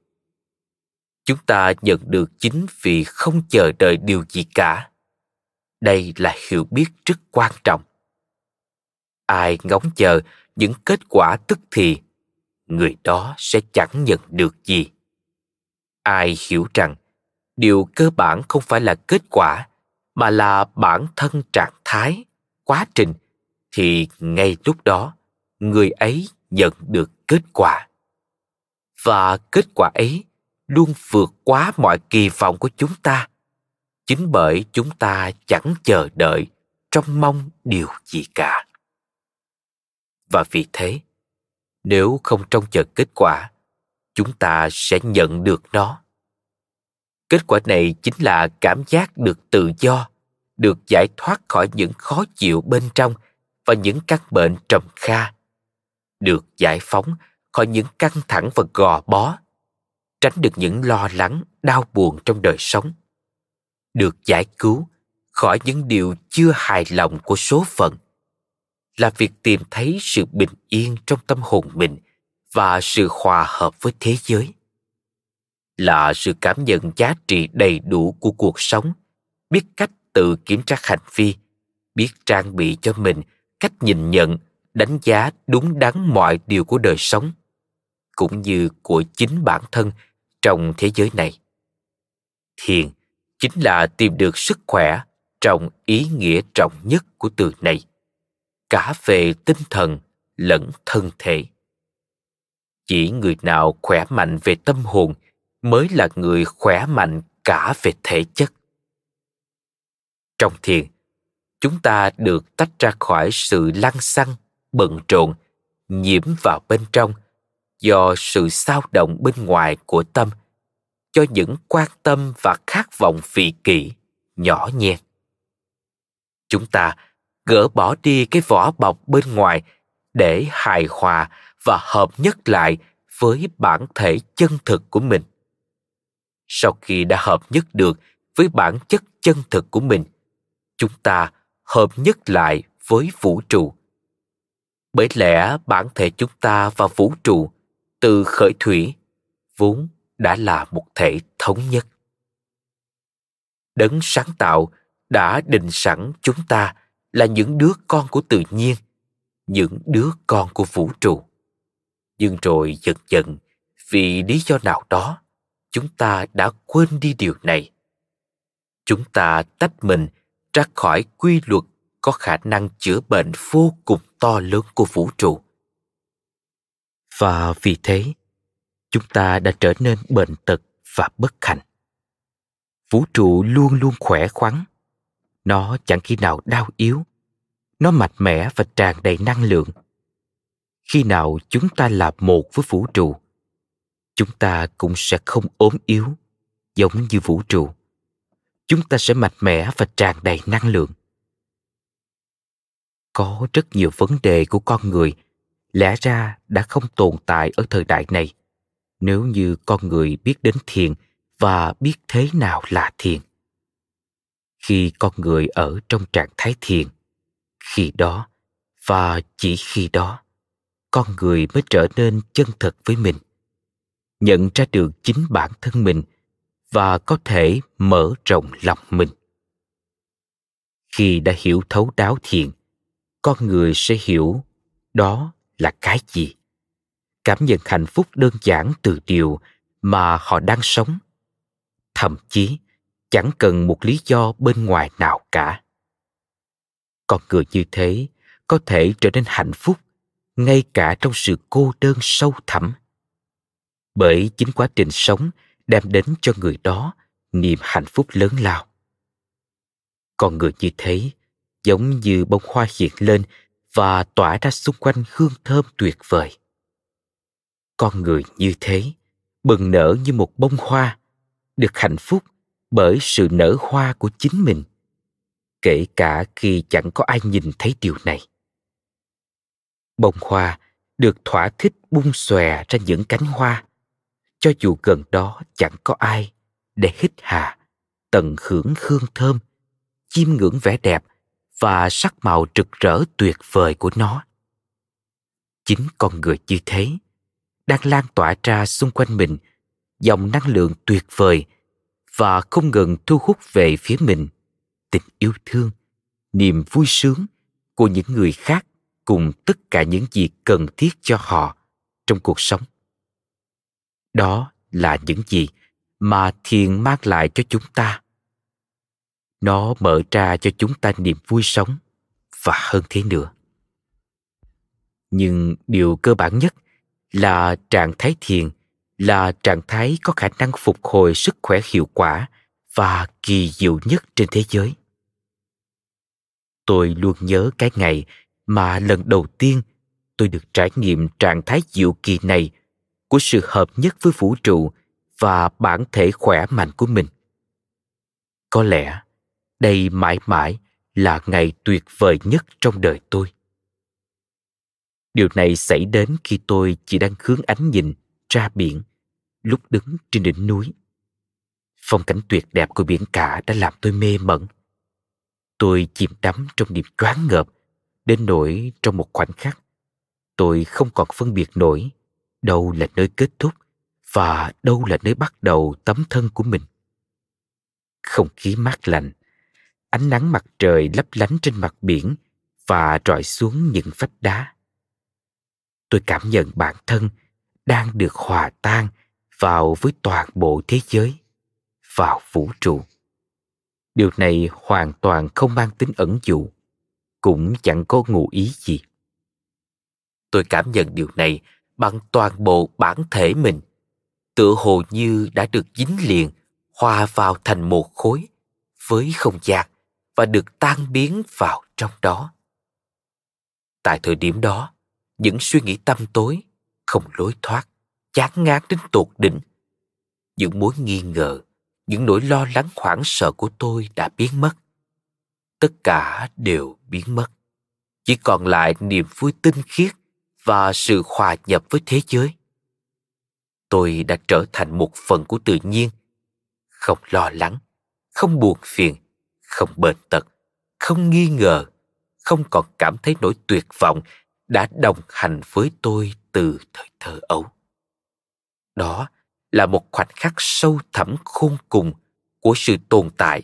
chúng ta nhận được chính vì không chờ đợi điều gì cả. Đây là hiểu biết rất quan trọng. Ai ngóng chờ những kết quả tức thì, người đó sẽ chẳng nhận được gì. Ai hiểu rằng, điều cơ bản không phải là kết quả, mà là bản thân trạng thái, quá trình, thì ngay lúc đó, người ấy nhận được kết quả. Và kết quả ấy luôn vượt quá mọi kỳ vọng của chúng ta. Chính bởi chúng ta chẳng chờ đợi trông mong điều gì cả. Và vì thế, nếu không trông chờ kết quả, chúng ta sẽ nhận được nó. Kết quả này chính là cảm giác được tự do, được giải thoát khỏi những khó chịu bên trong và những căn bệnh trầm kha, được giải phóng khỏi những căng thẳng và gò bó tránh được những lo lắng, đau buồn trong đời sống. Được giải cứu khỏi những điều chưa hài lòng của số phận là việc tìm thấy sự bình yên trong tâm hồn mình và sự hòa hợp với thế giới. Là sự cảm nhận giá trị đầy đủ của cuộc sống, biết cách tự kiểm tra hành vi, biết trang bị cho mình cách nhìn nhận, đánh giá đúng đắn mọi điều của đời sống cũng như của chính bản thân trong thế giới này. Thiền chính là tìm được sức khỏe trong ý nghĩa trọng nhất của từ này, cả về tinh thần lẫn thân thể. Chỉ người nào khỏe mạnh về tâm hồn mới là người khỏe mạnh cả về thể chất. Trong thiền, chúng ta được tách ra khỏi sự lăng xăng, bận rộn, nhiễm vào bên trong do sự sao động bên ngoài của tâm, cho những quan tâm và khát vọng vị kỷ, nhỏ nhen. Chúng ta gỡ bỏ đi cái vỏ bọc bên ngoài để hài hòa và hợp nhất lại với bản thể chân thực của mình. Sau khi đã hợp nhất được với bản chất chân thực của mình, chúng ta hợp nhất lại với vũ trụ. Bởi lẽ bản thể chúng ta và vũ trụ từ khởi thủy, vốn đã là một thể thống nhất. Đấng sáng tạo đã định sẵn chúng ta là những đứa con của tự nhiên, những đứa con của vũ trụ. Nhưng rồi dần dần, vì lý do nào đó, chúng ta đã quên đi điều này. Chúng ta tách mình ra khỏi quy luật có khả năng chữa bệnh vô cùng to lớn của vũ trụ và vì thế, chúng ta đã trở nên bệnh tật và bất hạnh vũ trụ luôn luôn khỏe khoắn. Nó chẳng khi nào đau yếu. Nó mạnh mẽ và tràn đầy năng lượng. Khi nào chúng ta là một với vũ trụ, chúng ta cũng sẽ không ốm yếu, giống như vũ trụ. Chúng ta sẽ mạnh mẽ và tràn đầy năng lượng. Có rất nhiều vấn đề của con người lẽ ra đã không tồn tại ở thời đại này. Nếu như con người biết đến thiền và biết thế nào là thiền. Khi con người ở trong trạng thái thiền, khi đó và chỉ khi đó, con người mới trở nên chân thật với mình, nhận ra được chính bản thân mình và có thể mở rộng lòng mình. Khi đã hiểu thấu đáo thiền, con người sẽ hiểu đó là cái gì? Cảm nhận hạnh phúc đơn giản từ điều mà họ đang sống. Thậm chí, chẳng cần một lý do bên ngoài nào cả. Con người như thế có thể trở nên hạnh phúc ngay cả trong sự cô đơn sâu thẳm. Bởi chính quá trình sống đem đến cho người đó niềm hạnh phúc lớn lao. Con người như thế giống như bông hoa hiện lên và tỏa ra xung quanh hương thơm tuyệt vời. Con người như thế, bừng nở như một bông hoa, được hạnh phúc bởi sự nở hoa của chính mình, kể cả khi chẳng có ai nhìn thấy điều này. Bông hoa được thỏa thích bung xòe ra những cánh hoa, cho dù gần đó chẳng có ai để hít hà tận hưởng hương thơm, chiêm ngưỡng vẻ đẹp và sắc màu rực rỡ tuyệt vời của nó. Chính con người như thế đang lan tỏa ra xung quanh mình dòng năng lượng tuyệt vời và không ngừng thu hút về phía mình tình yêu thương, niềm vui sướng của những người khác cùng tất cả những gì cần thiết cho họ trong cuộc sống. Đó là những gì mà thiền mang lại cho chúng ta nó mở ra cho chúng ta niềm vui sống, và hơn thế nữa. Nhưng điều cơ bản nhất là trạng thái thiền, là trạng thái có khả năng phục hồi sức khỏe hiệu quả và kỳ diệu nhất trên thế giới. Tôi luôn nhớ cái ngày mà lần đầu tiên tôi được trải nghiệm trạng thái diệu kỳ này của sự hợp nhất với vũ trụ và bản thể khỏe mạnh của mình. Có lẽ đây mãi mãi là ngày tuyệt vời nhất trong đời tôi. Điều này xảy đến khi tôi chỉ đang hướng ánh nhìn ra biển, lúc đứng trên đỉnh núi. Phong cảnh tuyệt đẹp của biển cả đã làm tôi mê mẩn. Tôi chìm đắm trong niềm choáng ngợp, đến nỗi trong một khoảnh khắc, tôi không còn phân biệt nổi đâu là nơi kết thúc và đâu là nơi bắt đầu tấm thân của mình. Không khí mát lạnh ánh nắng mặt trời lấp lánh trên mặt biển và rọi xuống những vách đá. Tôi cảm nhận bản thân đang được hòa tan vào với toàn bộ thế giới, vào vũ trụ. Điều này hoàn toàn không mang tính ẩn dụ, cũng chẳng có ngụ ý gì. Tôi cảm nhận điều này bằng toàn bộ bản thể mình, tựa hồ như đã được dính liền, hòa vào thành một khối với không gian và được tan biến vào trong đó. Tại thời điểm đó, những suy nghĩ tâm tối, không lối thoát, chán ngán đến tột đỉnh. Những mối nghi ngờ, những nỗi lo lắng hoảng sợ của tôi đã biến mất. Tất cả đều biến mất. Chỉ còn lại niềm vui tinh khiết và sự hòa nhập với thế giới. Tôi đã trở thành một phần của tự nhiên. Không lo lắng, không buồn phiền không bệnh tật, không nghi ngờ, không còn cảm thấy nỗi tuyệt vọng đã đồng hành với tôi từ thời thơ ấu. Đó là một khoảnh khắc sâu thẳm khôn cùng của sự tồn tại,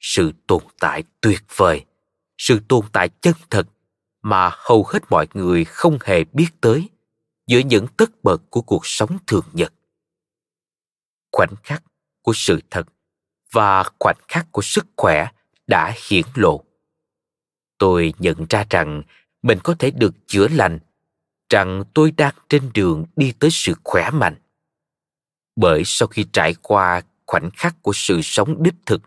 sự tồn tại tuyệt vời, sự tồn tại chân thật mà hầu hết mọi người không hề biết tới giữa những tất bật của cuộc sống thường nhật. Khoảnh khắc của sự thật và khoảnh khắc của sức khỏe đã hiển lộ. Tôi nhận ra rằng mình có thể được chữa lành, rằng tôi đang trên đường đi tới sự khỏe mạnh. Bởi sau khi trải qua khoảnh khắc của sự sống đích thực,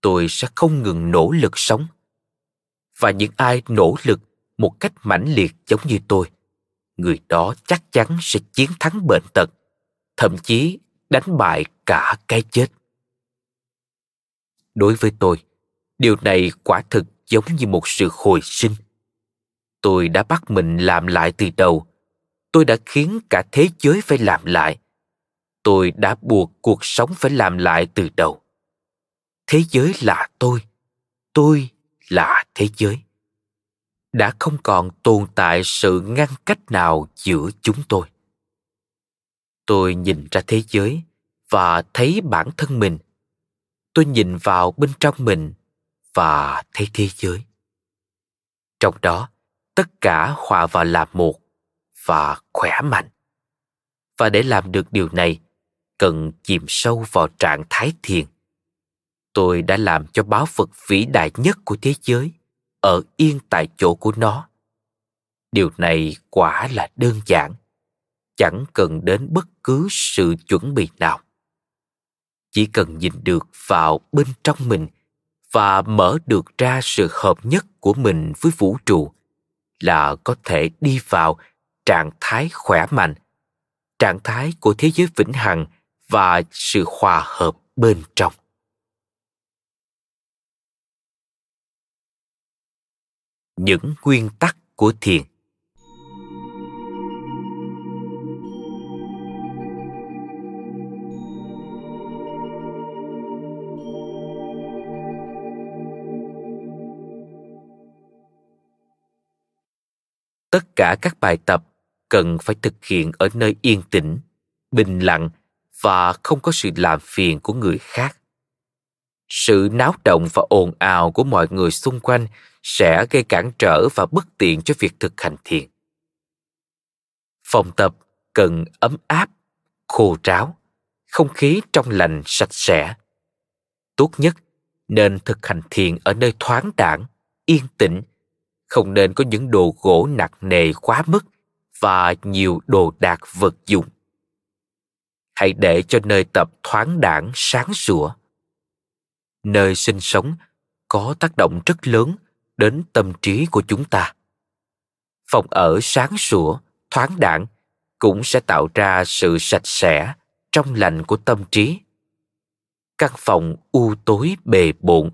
tôi sẽ không ngừng nỗ lực sống. Và những ai nỗ lực một cách mãnh liệt giống như tôi, người đó chắc chắn sẽ chiến thắng bệnh tật, thậm chí đánh bại cả cái chết đối với tôi, điều này quả thực giống như một sự hồi sinh. Tôi đã bắt mình làm lại từ đầu. Tôi đã khiến cả thế giới phải làm lại. Tôi đã buộc cuộc sống phải làm lại từ đầu. Thế giới là tôi. Tôi là thế giới. Đã không còn tồn tại sự ngăn cách nào giữa chúng tôi. Tôi nhìn ra thế giới và thấy bản thân mình tôi nhìn vào bên trong mình và thấy thế giới. Trong đó, tất cả hòa vào làm một và khỏe mạnh. Và để làm được điều này, cần chìm sâu vào trạng thái thiền. Tôi đã làm cho báo vật vĩ đại nhất của thế giới ở yên tại chỗ của nó. Điều này quả là đơn giản, chẳng cần đến bất cứ sự chuẩn bị nào chỉ cần nhìn được vào bên trong mình và mở được ra sự hợp nhất của mình với vũ trụ là có thể đi vào trạng thái khỏe mạnh, trạng thái của thế giới vĩnh hằng và sự hòa hợp bên trong. Những nguyên tắc của thiền tất cả các bài tập cần phải thực hiện ở nơi yên tĩnh, bình lặng và không có sự làm phiền của người khác. Sự náo động và ồn ào của mọi người xung quanh sẽ gây cản trở và bất tiện cho việc thực hành thiền. Phòng tập cần ấm áp, khô ráo, không khí trong lành sạch sẽ. Tốt nhất nên thực hành thiền ở nơi thoáng đãng, yên tĩnh không nên có những đồ gỗ nặng nề quá mức và nhiều đồ đạc vật dụng. Hãy để cho nơi tập thoáng đảng sáng sủa. Nơi sinh sống có tác động rất lớn đến tâm trí của chúng ta. Phòng ở sáng sủa, thoáng đảng cũng sẽ tạo ra sự sạch sẽ trong lành của tâm trí. Căn phòng u tối bề bộn,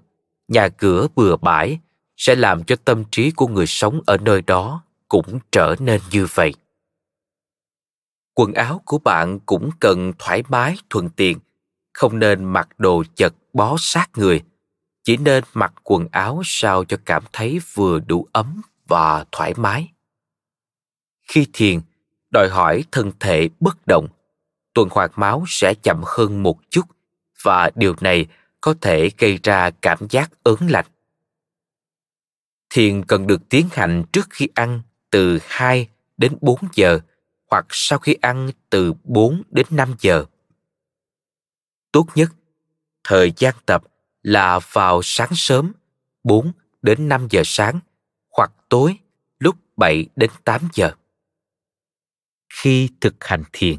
nhà cửa bừa bãi sẽ làm cho tâm trí của người sống ở nơi đó cũng trở nên như vậy quần áo của bạn cũng cần thoải mái, thuận tiện, không nên mặc đồ chật bó sát người, chỉ nên mặc quần áo sao cho cảm thấy vừa đủ ấm và thoải mái khi thiền, đòi hỏi thân thể bất động, tuần hoàn máu sẽ chậm hơn một chút và điều này có thể gây ra cảm giác ớn lạnh. Thiền cần được tiến hành trước khi ăn từ 2 đến 4 giờ hoặc sau khi ăn từ 4 đến 5 giờ. Tốt nhất, thời gian tập là vào sáng sớm 4 đến 5 giờ sáng hoặc tối lúc 7 đến 8 giờ. Khi thực hành thiền,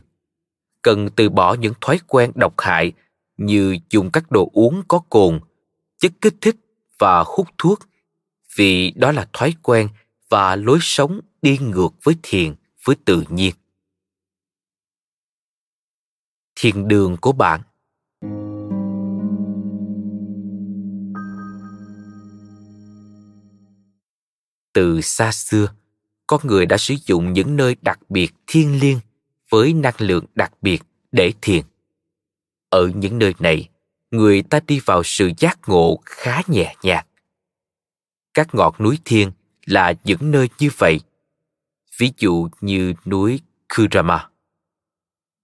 cần từ bỏ những thói quen độc hại như dùng các đồ uống có cồn, chất kích thích và hút thuốc vì đó là thói quen và lối sống đi ngược với thiền, với tự nhiên. Thiền đường của bạn. Từ xa xưa con người đã sử dụng những nơi đặc biệt thiêng liêng với năng lượng đặc biệt để thiền. Ở những nơi này, người ta đi vào sự giác ngộ khá nhẹ nhàng các ngọn núi thiên là những nơi như vậy. Ví dụ như núi kurama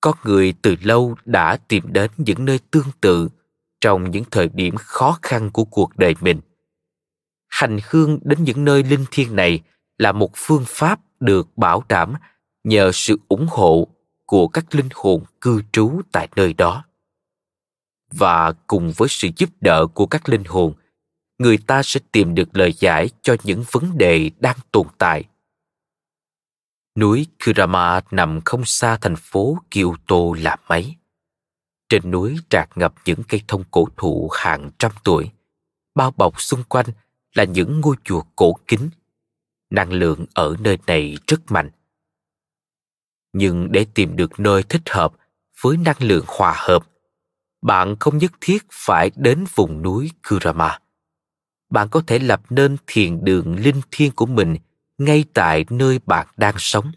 con người từ lâu đã tìm đến những nơi tương tự trong những thời điểm khó khăn của cuộc đời mình. Hành hương đến những nơi linh thiêng này là một phương pháp được bảo đảm nhờ sự ủng hộ của các linh hồn cư trú tại nơi đó. Và cùng với sự giúp đỡ của các linh hồn người ta sẽ tìm được lời giải cho những vấn đề đang tồn tại. Núi kurama nằm không xa thành phố kyoto là mấy. Trên núi trạc ngập những cây thông cổ thụ hàng trăm tuổi, bao bọc xung quanh là những ngôi chùa cổ kính. Năng lượng ở nơi này rất mạnh. Nhưng để tìm được nơi thích hợp với năng lượng hòa hợp, bạn không nhất thiết phải đến vùng núi Kurama. Bạn có thể lập nên thiền đường linh thiêng của mình ngay tại nơi bạn đang sống.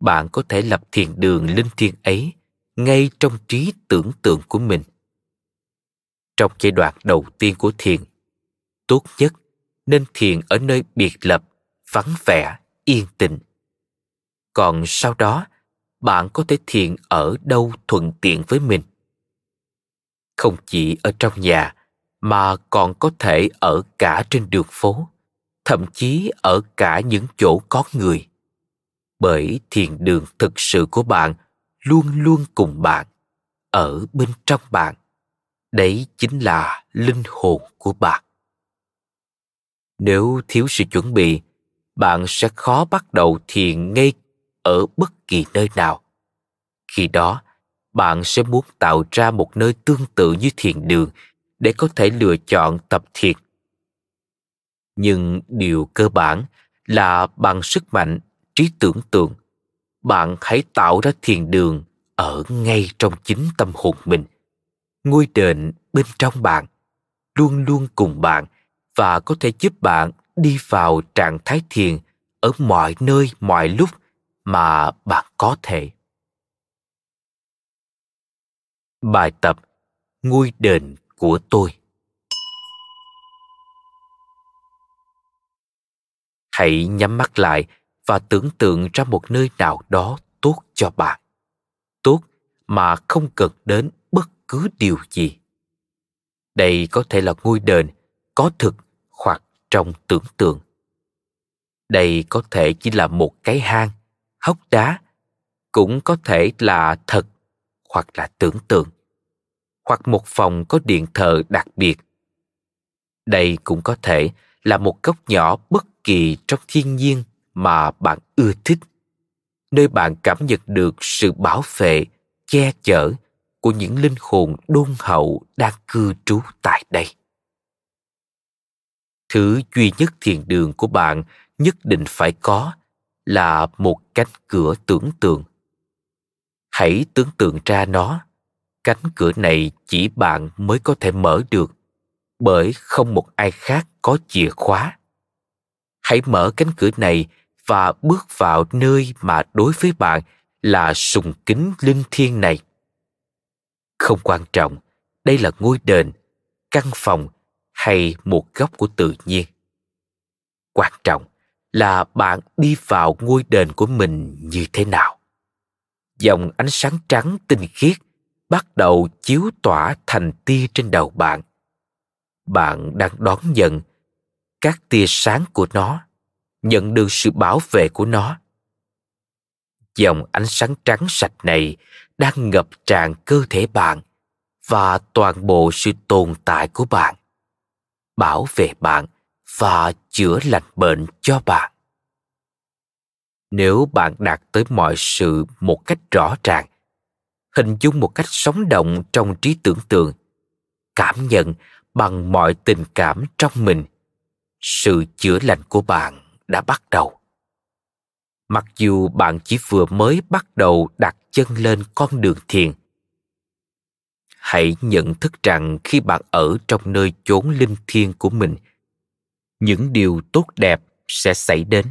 Bạn có thể lập thiền đường linh thiêng ấy ngay trong trí tưởng tượng của mình. Trong giai đoạn đầu tiên của thiền, tốt nhất nên thiền ở nơi biệt lập, vắng vẻ, yên tĩnh. Còn sau đó, bạn có thể thiền ở đâu thuận tiện với mình không chỉ ở trong nhà mà còn có thể ở cả trên đường phố, thậm chí ở cả những chỗ có người. Bởi thiền đường thực sự của bạn luôn luôn cùng bạn, ở bên trong bạn. Đấy chính là linh hồn của bạn. Nếu thiếu sự chuẩn bị, bạn sẽ khó bắt đầu thiền ngay ở bất kỳ nơi nào. Khi đó, bạn sẽ muốn tạo ra một nơi tương tự như thiền đường để có thể lựa chọn tập thiền nhưng điều cơ bản là bằng sức mạnh, trí tưởng tượng. Bạn hãy tạo ra thiền đường ở ngay trong chính tâm hồn mình. Ngôi đền bên trong bạn, luôn luôn cùng bạn và có thể giúp bạn đi vào trạng thái thiền ở mọi nơi, mọi lúc mà bạn có thể. Bài tập Ngôi đền của tôi Hãy nhắm mắt lại và tưởng tượng ra một nơi nào đó tốt cho bạn. Tốt mà không cần đến bất cứ điều gì. Đây có thể là ngôi đền có thực hoặc trong tưởng tượng. Đây có thể chỉ là một cái hang, hốc đá, cũng có thể là thật hoặc là tưởng tượng hoặc một phòng có điện thờ đặc biệt. Đây cũng có thể là một góc nhỏ bất kỳ trong thiên nhiên mà bạn ưa thích, nơi bạn cảm nhận được sự bảo vệ, che chở của những linh hồn đôn hậu đang cư trú tại đây. Thứ duy nhất thiền đường của bạn nhất định phải có là một cánh cửa tưởng tượng. Hãy tưởng tượng ra nó cánh cửa này chỉ bạn mới có thể mở được, bởi không một ai khác có chìa khóa. Hãy mở cánh cửa này và bước vào nơi mà đối với bạn là sùng kính linh thiêng này. Không quan trọng đây là ngôi đền, căn phòng hay một góc của tự nhiên. Quan trọng là bạn đi vào ngôi đền của mình như thế nào. Dòng ánh sáng trắng tinh khiết bắt đầu chiếu tỏa thành tia trên đầu bạn. Bạn đang đón nhận các tia sáng của nó, nhận được sự bảo vệ của nó. Dòng ánh sáng trắng sạch này đang ngập tràn cơ thể bạn và toàn bộ sự tồn tại của bạn, bảo vệ bạn và chữa lành bệnh cho bạn. Nếu bạn đạt tới mọi sự một cách rõ ràng hình dung một cách sống động trong trí tưởng tượng, cảm nhận bằng mọi tình cảm trong mình. Sự chữa lành của bạn đã bắt đầu. Mặc dù bạn chỉ vừa mới bắt đầu đặt chân lên con đường thiền, hãy nhận thức rằng khi bạn ở trong nơi chốn linh thiêng của mình, những điều tốt đẹp sẽ xảy đến.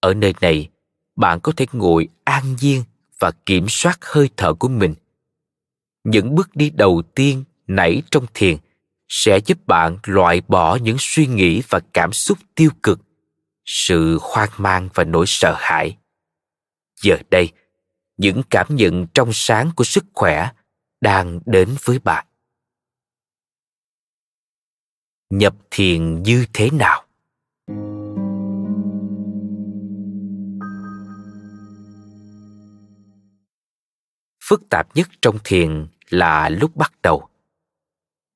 Ở nơi này, bạn có thể ngồi an nhiên và kiểm soát hơi thở của mình. Những bước đi đầu tiên nảy trong thiền sẽ giúp bạn loại bỏ những suy nghĩ và cảm xúc tiêu cực, sự hoang mang và nỗi sợ hãi. Giờ đây, những cảm nhận trong sáng của sức khỏe đang đến với bạn. Nhập thiền như thế nào? Phức tạp nhất trong thiền là lúc bắt đầu.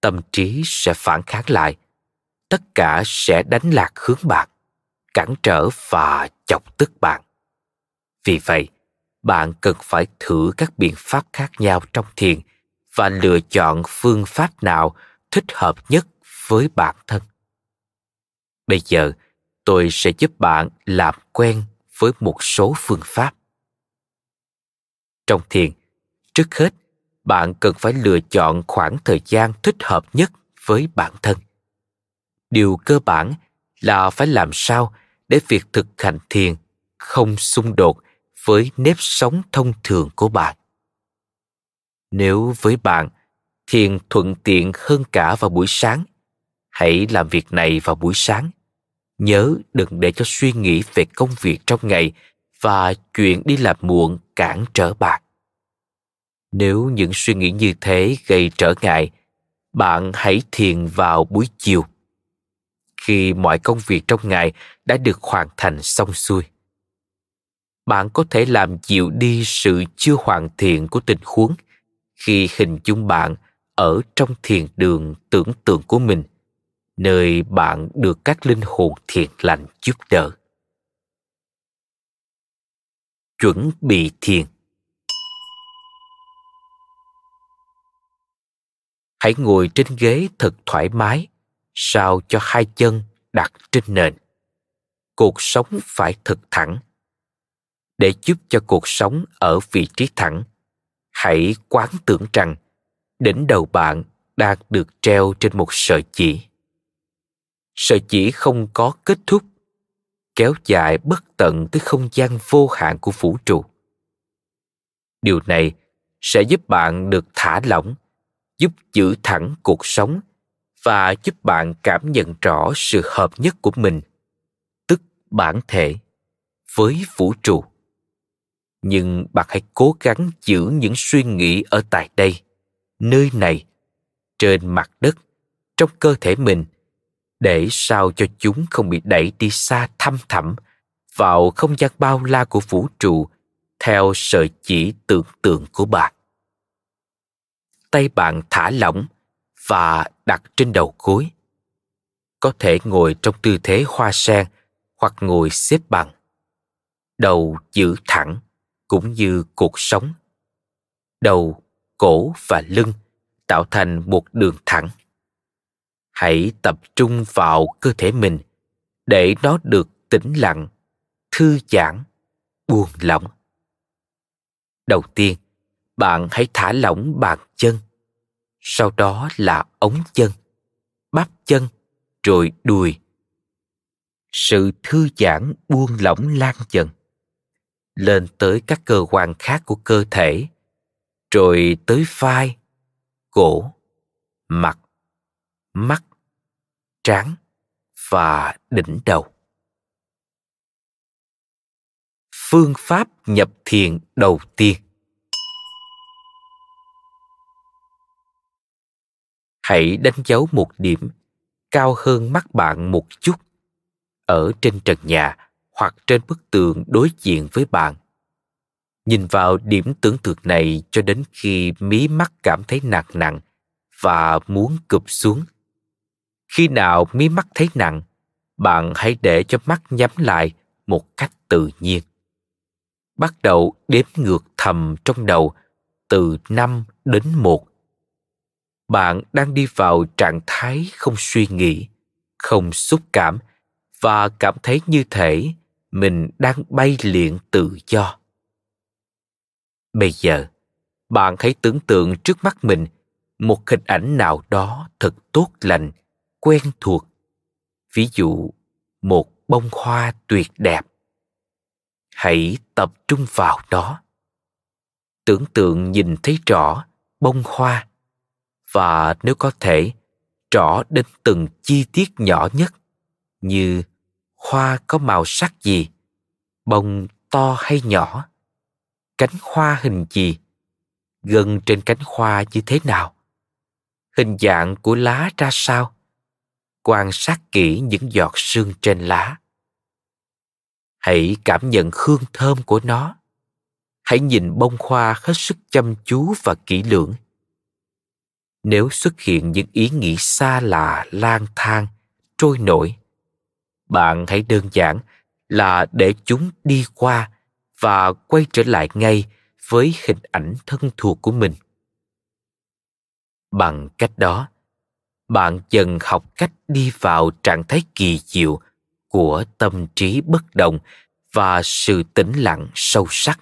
Tâm trí sẽ phản kháng lại, tất cả sẽ đánh lạc hướng bạn, cản trở và chọc tức bạn. Vì vậy, bạn cần phải thử các biện pháp khác nhau trong thiền và lựa chọn phương pháp nào thích hợp nhất với bản thân. Bây giờ, tôi sẽ giúp bạn làm quen với một số phương pháp. Trong thiền trước hết, bạn cần phải lựa chọn khoảng thời gian thích hợp nhất với bản thân. Điều cơ bản là phải làm sao để việc thực hành thiền không xung đột với nếp sống thông thường của bạn. Nếu với bạn, thiền thuận tiện hơn cả vào buổi sáng, hãy làm việc này vào buổi sáng. Nhớ đừng để cho suy nghĩ về công việc trong ngày và chuyện đi làm muộn cản trở bạn nếu những suy nghĩ như thế gây trở ngại, bạn hãy thiền vào buổi chiều. Khi mọi công việc trong ngày đã được hoàn thành xong xuôi, bạn có thể làm dịu đi sự chưa hoàn thiện của tình huống khi hình dung bạn ở trong thiền đường tưởng tượng của mình, nơi bạn được các linh hồn thiện lành giúp đỡ. Chuẩn bị thiền. Hãy ngồi trên ghế thật thoải mái, sao cho hai chân đặt trên nền. Cuộc sống phải thật thẳng. Để giúp cho cuộc sống ở vị trí thẳng, hãy quán tưởng rằng đỉnh đầu bạn đang được treo trên một sợi chỉ. Sợi chỉ không có kết thúc, kéo dài bất tận tới không gian vô hạn của vũ trụ. Điều này sẽ giúp bạn được thả lỏng giúp giữ thẳng cuộc sống và giúp bạn cảm nhận rõ sự hợp nhất của mình, tức bản thể, với vũ trụ. Nhưng bạn hãy cố gắng giữ những suy nghĩ ở tại đây, nơi này, trên mặt đất, trong cơ thể mình, để sao cho chúng không bị đẩy đi xa thăm thẳm vào không gian bao la của vũ trụ theo sợi chỉ tưởng tượng của bạn tay bạn thả lỏng và đặt trên đầu gối. Có thể ngồi trong tư thế hoa sen hoặc ngồi xếp bằng. Đầu giữ thẳng cũng như cuộc sống. Đầu, cổ và lưng tạo thành một đường thẳng. Hãy tập trung vào cơ thể mình để nó được tĩnh lặng, thư giãn, buông lỏng. Đầu tiên bạn hãy thả lỏng bàn chân. Sau đó là ống chân, bắp chân, rồi đùi. Sự thư giãn buông lỏng lan dần, lên tới các cơ quan khác của cơ thể, rồi tới vai, cổ, mặt, mắt, trán và đỉnh đầu. Phương pháp nhập thiền đầu tiên. Hãy đánh dấu một điểm cao hơn mắt bạn một chút ở trên trần nhà hoặc trên bức tường đối diện với bạn. Nhìn vào điểm tưởng tượng này cho đến khi mí mắt cảm thấy nặng nặng và muốn cụp xuống. Khi nào mí mắt thấy nặng, bạn hãy để cho mắt nhắm lại một cách tự nhiên. Bắt đầu đếm ngược thầm trong đầu từ năm đến một bạn đang đi vào trạng thái không suy nghĩ, không xúc cảm và cảm thấy như thể mình đang bay lượn tự do. Bây giờ, bạn hãy tưởng tượng trước mắt mình một hình ảnh nào đó thật tốt lành, quen thuộc. Ví dụ, một bông hoa tuyệt đẹp. Hãy tập trung vào đó tưởng tượng nhìn thấy rõ bông hoa và nếu có thể rõ đến từng chi tiết nhỏ nhất, như hoa có màu sắc gì, bông to hay nhỏ, cánh hoa hình gì gân trên cánh hoa như thế nào, hình dạng của lá ra sao, quan sát kỹ những giọt sương trên lá. Hãy cảm nhận hương thơm của nó. Hãy nhìn bông hoa hết sức chăm chú và kỹ lưỡng nếu xuất hiện những ý nghĩ xa lạ, lang thang, trôi nổi, bạn hãy đơn giản là để chúng đi qua và quay trở lại ngay với hình ảnh thân thuộc của mình. Bằng cách đó, bạn dần học cách đi vào trạng thái kỳ diệu của tâm trí bất động và sự tĩnh lặng sâu sắc.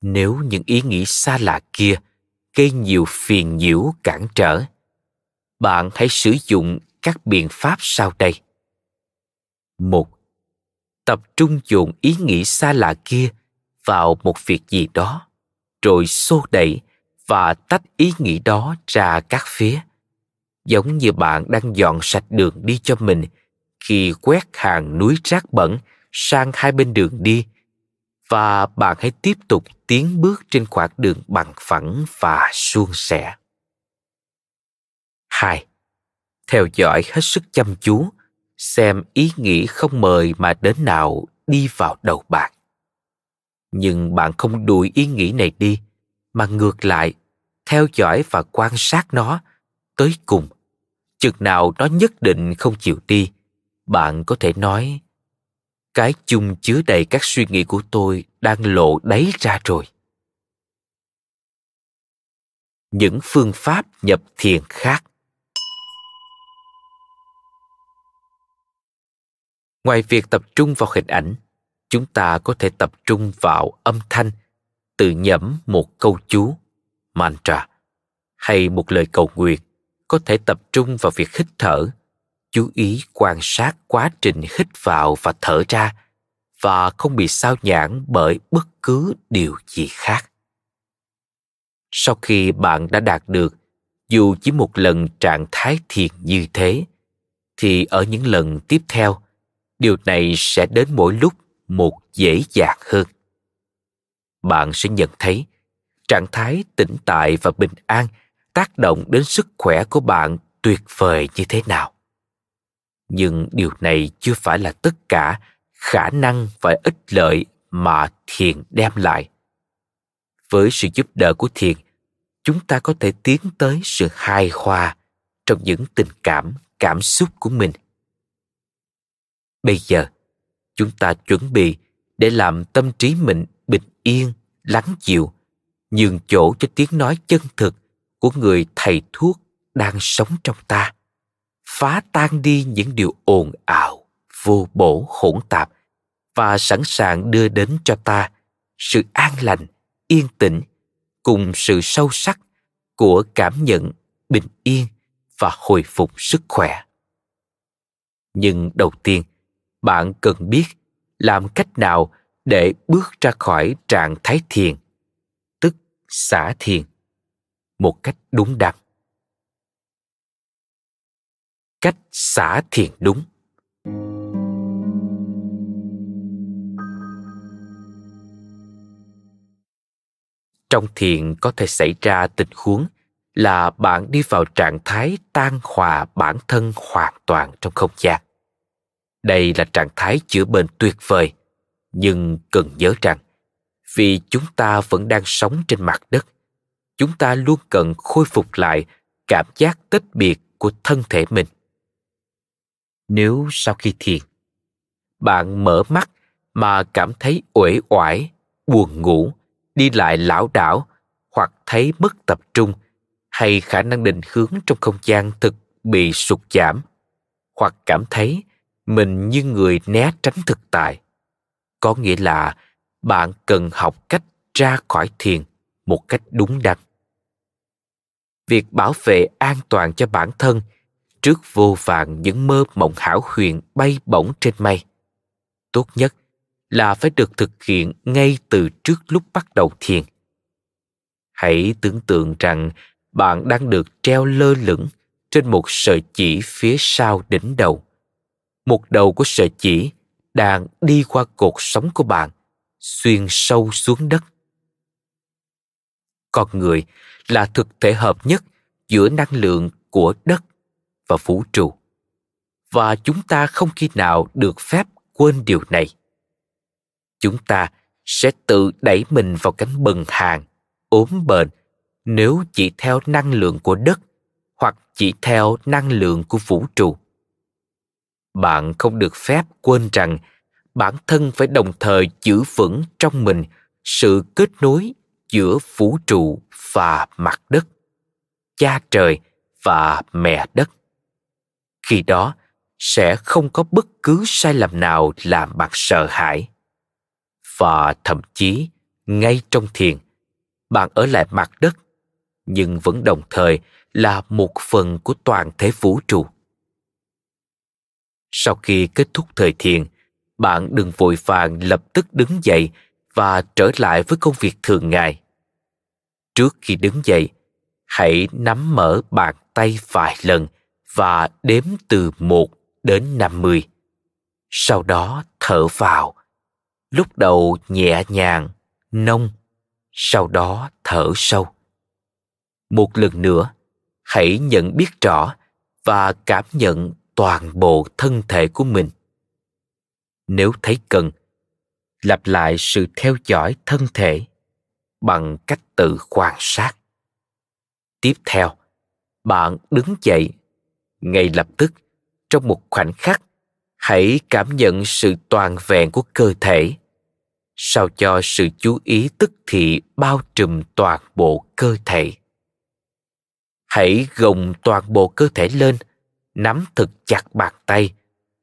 Nếu những ý nghĩ xa lạ kia gây nhiều phiền nhiễu cản trở. Bạn hãy sử dụng các biện pháp sau đây. Một, tập trung dồn ý nghĩ xa lạ kia vào một việc gì đó, rồi xô đẩy và tách ý nghĩ đó ra các phía. Giống như bạn đang dọn sạch đường đi cho mình khi quét hàng núi rác bẩn sang hai bên đường đi và bạn hãy tiếp tục tiến bước trên quãng đường bằng phẳng và suôn sẻ. 2. Theo dõi hết sức chăm chú, xem ý nghĩ không mời mà đến nào đi vào đầu bạn. Nhưng bạn không đuổi ý nghĩ này đi, mà ngược lại, theo dõi và quan sát nó tới cùng. Chừng nào nó nhất định không chịu đi, bạn có thể nói cái chung chứa đầy các suy nghĩ của tôi đang lộ đáy ra rồi. Những phương pháp nhập thiền khác. Ngoài việc tập trung vào hình ảnh, chúng ta có thể tập trung vào âm thanh, tự nhẩm một câu chú, mantra, hay một lời cầu nguyện, có thể tập trung vào việc hít thở chú ý quan sát quá trình hít vào và thở ra và không bị sao nhãng bởi bất cứ điều gì khác. Sau khi bạn đã đạt được, dù chỉ một lần trạng thái thiền như thế, thì ở những lần tiếp theo, điều này sẽ đến mỗi lúc một dễ dàng hơn. Bạn sẽ nhận thấy trạng thái tĩnh tại và bình an tác động đến sức khỏe của bạn tuyệt vời như thế nào nhưng điều này chưa phải là tất cả khả năng và ích lợi mà thiền đem lại. Với sự giúp đỡ của thiền, chúng ta có thể tiến tới sự hài hòa trong những tình cảm cảm xúc của mình. Bây giờ, chúng ta chuẩn bị để làm tâm trí mình bình yên, lắng dịu, nhường chỗ cho tiếng nói chân thực của người thầy thuốc đang sống trong ta phá tan đi những điều ồn ào, vô bổ, hỗn tạp và sẵn sàng đưa đến cho ta sự an lành, yên tĩnh cùng sự sâu sắc của cảm nhận bình yên và hồi phục sức khỏe. Nhưng đầu tiên, bạn cần biết làm cách nào để bước ra khỏi trạng thái thiền, tức xả thiền, một cách đúng đắn cách xả thiền đúng. Trong thiền có thể xảy ra tình huống là bạn đi vào trạng thái tan hòa bản thân hoàn toàn trong không gian. Đây là trạng thái chữa bệnh tuyệt vời, nhưng cần nhớ rằng, vì chúng ta vẫn đang sống trên mặt đất, chúng ta luôn cần khôi phục lại cảm giác tách biệt của thân thể mình nếu sau khi thiền, bạn mở mắt mà cảm thấy uể oải, buồn ngủ, đi lại lảo đảo hoặc thấy mất tập trung hay khả năng định hướng trong không gian thực bị sụt giảm hoặc cảm thấy mình như người né tránh thực tại, có nghĩa là bạn cần học cách ra khỏi thiền một cách đúng đắn. Việc bảo vệ an toàn cho bản thân trước vô vàng những mơ mộng hảo huyền bay bổng trên mây. Tốt nhất là phải được thực hiện ngay từ trước lúc bắt đầu thiền. Hãy tưởng tượng rằng bạn đang được treo lơ lửng trên một sợi chỉ phía sau đỉnh đầu. Một đầu của sợi chỉ đang đi qua cột sống của bạn, xuyên sâu xuống đất. Con người là thực thể hợp nhất giữa năng lượng của đất và vũ trụ. Và chúng ta không khi nào được phép quên điều này. Chúng ta sẽ tự đẩy mình vào cánh bần hàng, ốm bệnh nếu chỉ theo năng lượng của đất hoặc chỉ theo năng lượng của vũ trụ. Bạn không được phép quên rằng bản thân phải đồng thời giữ vững trong mình sự kết nối giữa vũ trụ và mặt đất, cha trời và mẹ đất khi đó, sẽ không có bất cứ sai lầm nào làm bạn sợ hãi. Và thậm chí, ngay trong thiền, bạn ở lại mặt đất, nhưng vẫn đồng thời là một phần của toàn thể vũ trụ. Sau khi kết thúc thời thiền, bạn đừng vội vàng lập tức đứng dậy và trở lại với công việc thường ngày. Trước khi đứng dậy, hãy nắm mở bàn tay vài lần và đếm từ một đến năm mươi. Sau đó thở vào. Lúc đầu nhẹ nhàng, nông, sau đó thở sâu. Một lần nữa, hãy nhận biết rõ và cảm nhận toàn bộ thân thể của mình nếu thấy cần lặp lại sự theo dõi thân thể bằng cách tự quan sát tiếp theo bạn đứng dậy ngay lập tức. Trong một khoảnh khắc, hãy cảm nhận sự toàn vẹn của cơ thể, sao cho sự chú ý tức thị bao trùm toàn bộ cơ thể. Hãy gồng toàn bộ cơ thể lên, nắm thật chặt bàn tay,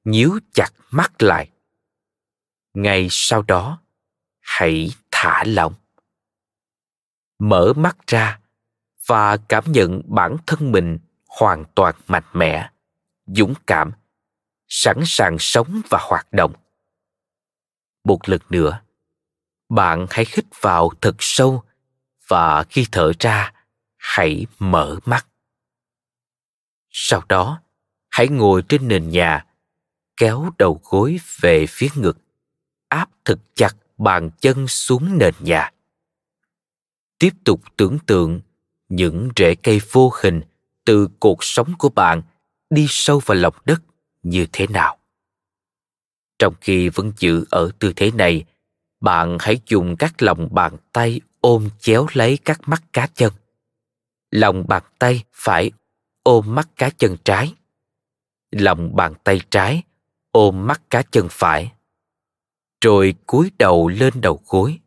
nhíu chặt mắt lại. Ngay sau đó, hãy thả lỏng. Mở mắt ra và cảm nhận bản thân mình hoàn toàn mạnh mẽ, dũng cảm, sẵn sàng sống và hoạt động. Một lần nữa, bạn hãy hít vào thật sâu và khi thở ra, hãy mở mắt. Sau đó, hãy ngồi trên nền nhà, kéo đầu gối về phía ngực, áp thật chặt bàn chân xuống nền nhà. Tiếp tục tưởng tượng những rễ cây vô hình từ cuộc sống của bạn đi sâu vào lòng đất như thế nào. Trong khi vẫn giữ ở tư thế này, bạn hãy dùng các lòng bàn tay ôm chéo lấy các mắt cá chân. Lòng bàn tay phải ôm mắt cá chân trái. Lòng bàn tay trái ôm mắt cá chân phải. Rồi cúi đầu lên đầu gối.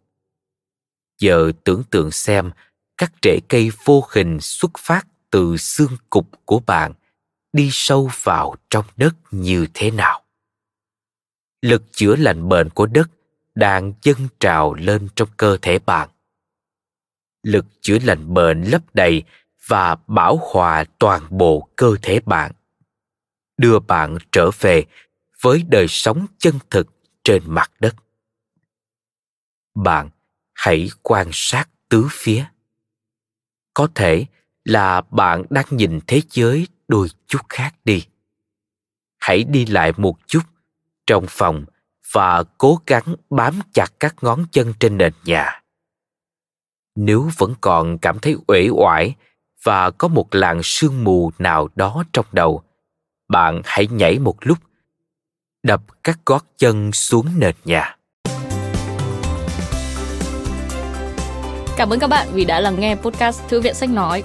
Giờ tưởng tượng xem các rễ cây vô hình xuất phát từ xương cục của bạn đi sâu vào trong đất như thế nào. Lực chữa lành bệnh của đất đang dâng trào lên trong cơ thể bạn. Lực chữa lành bệnh lấp đầy và bảo hòa toàn bộ cơ thể bạn, đưa bạn trở về với đời sống chân thực trên mặt đất. Bạn hãy quan sát tứ phía. Có thể là bạn đang nhìn thế giới đôi chút khác đi. Hãy đi lại một chút trong phòng và cố gắng bám chặt các ngón chân trên nền nhà. Nếu vẫn còn cảm thấy uể oải và có một làn sương mù nào đó trong đầu, bạn hãy nhảy một lúc, đập các gót chân xuống nền nhà. Cảm ơn các bạn vì đã lắng nghe podcast Thư viện Sách Nói.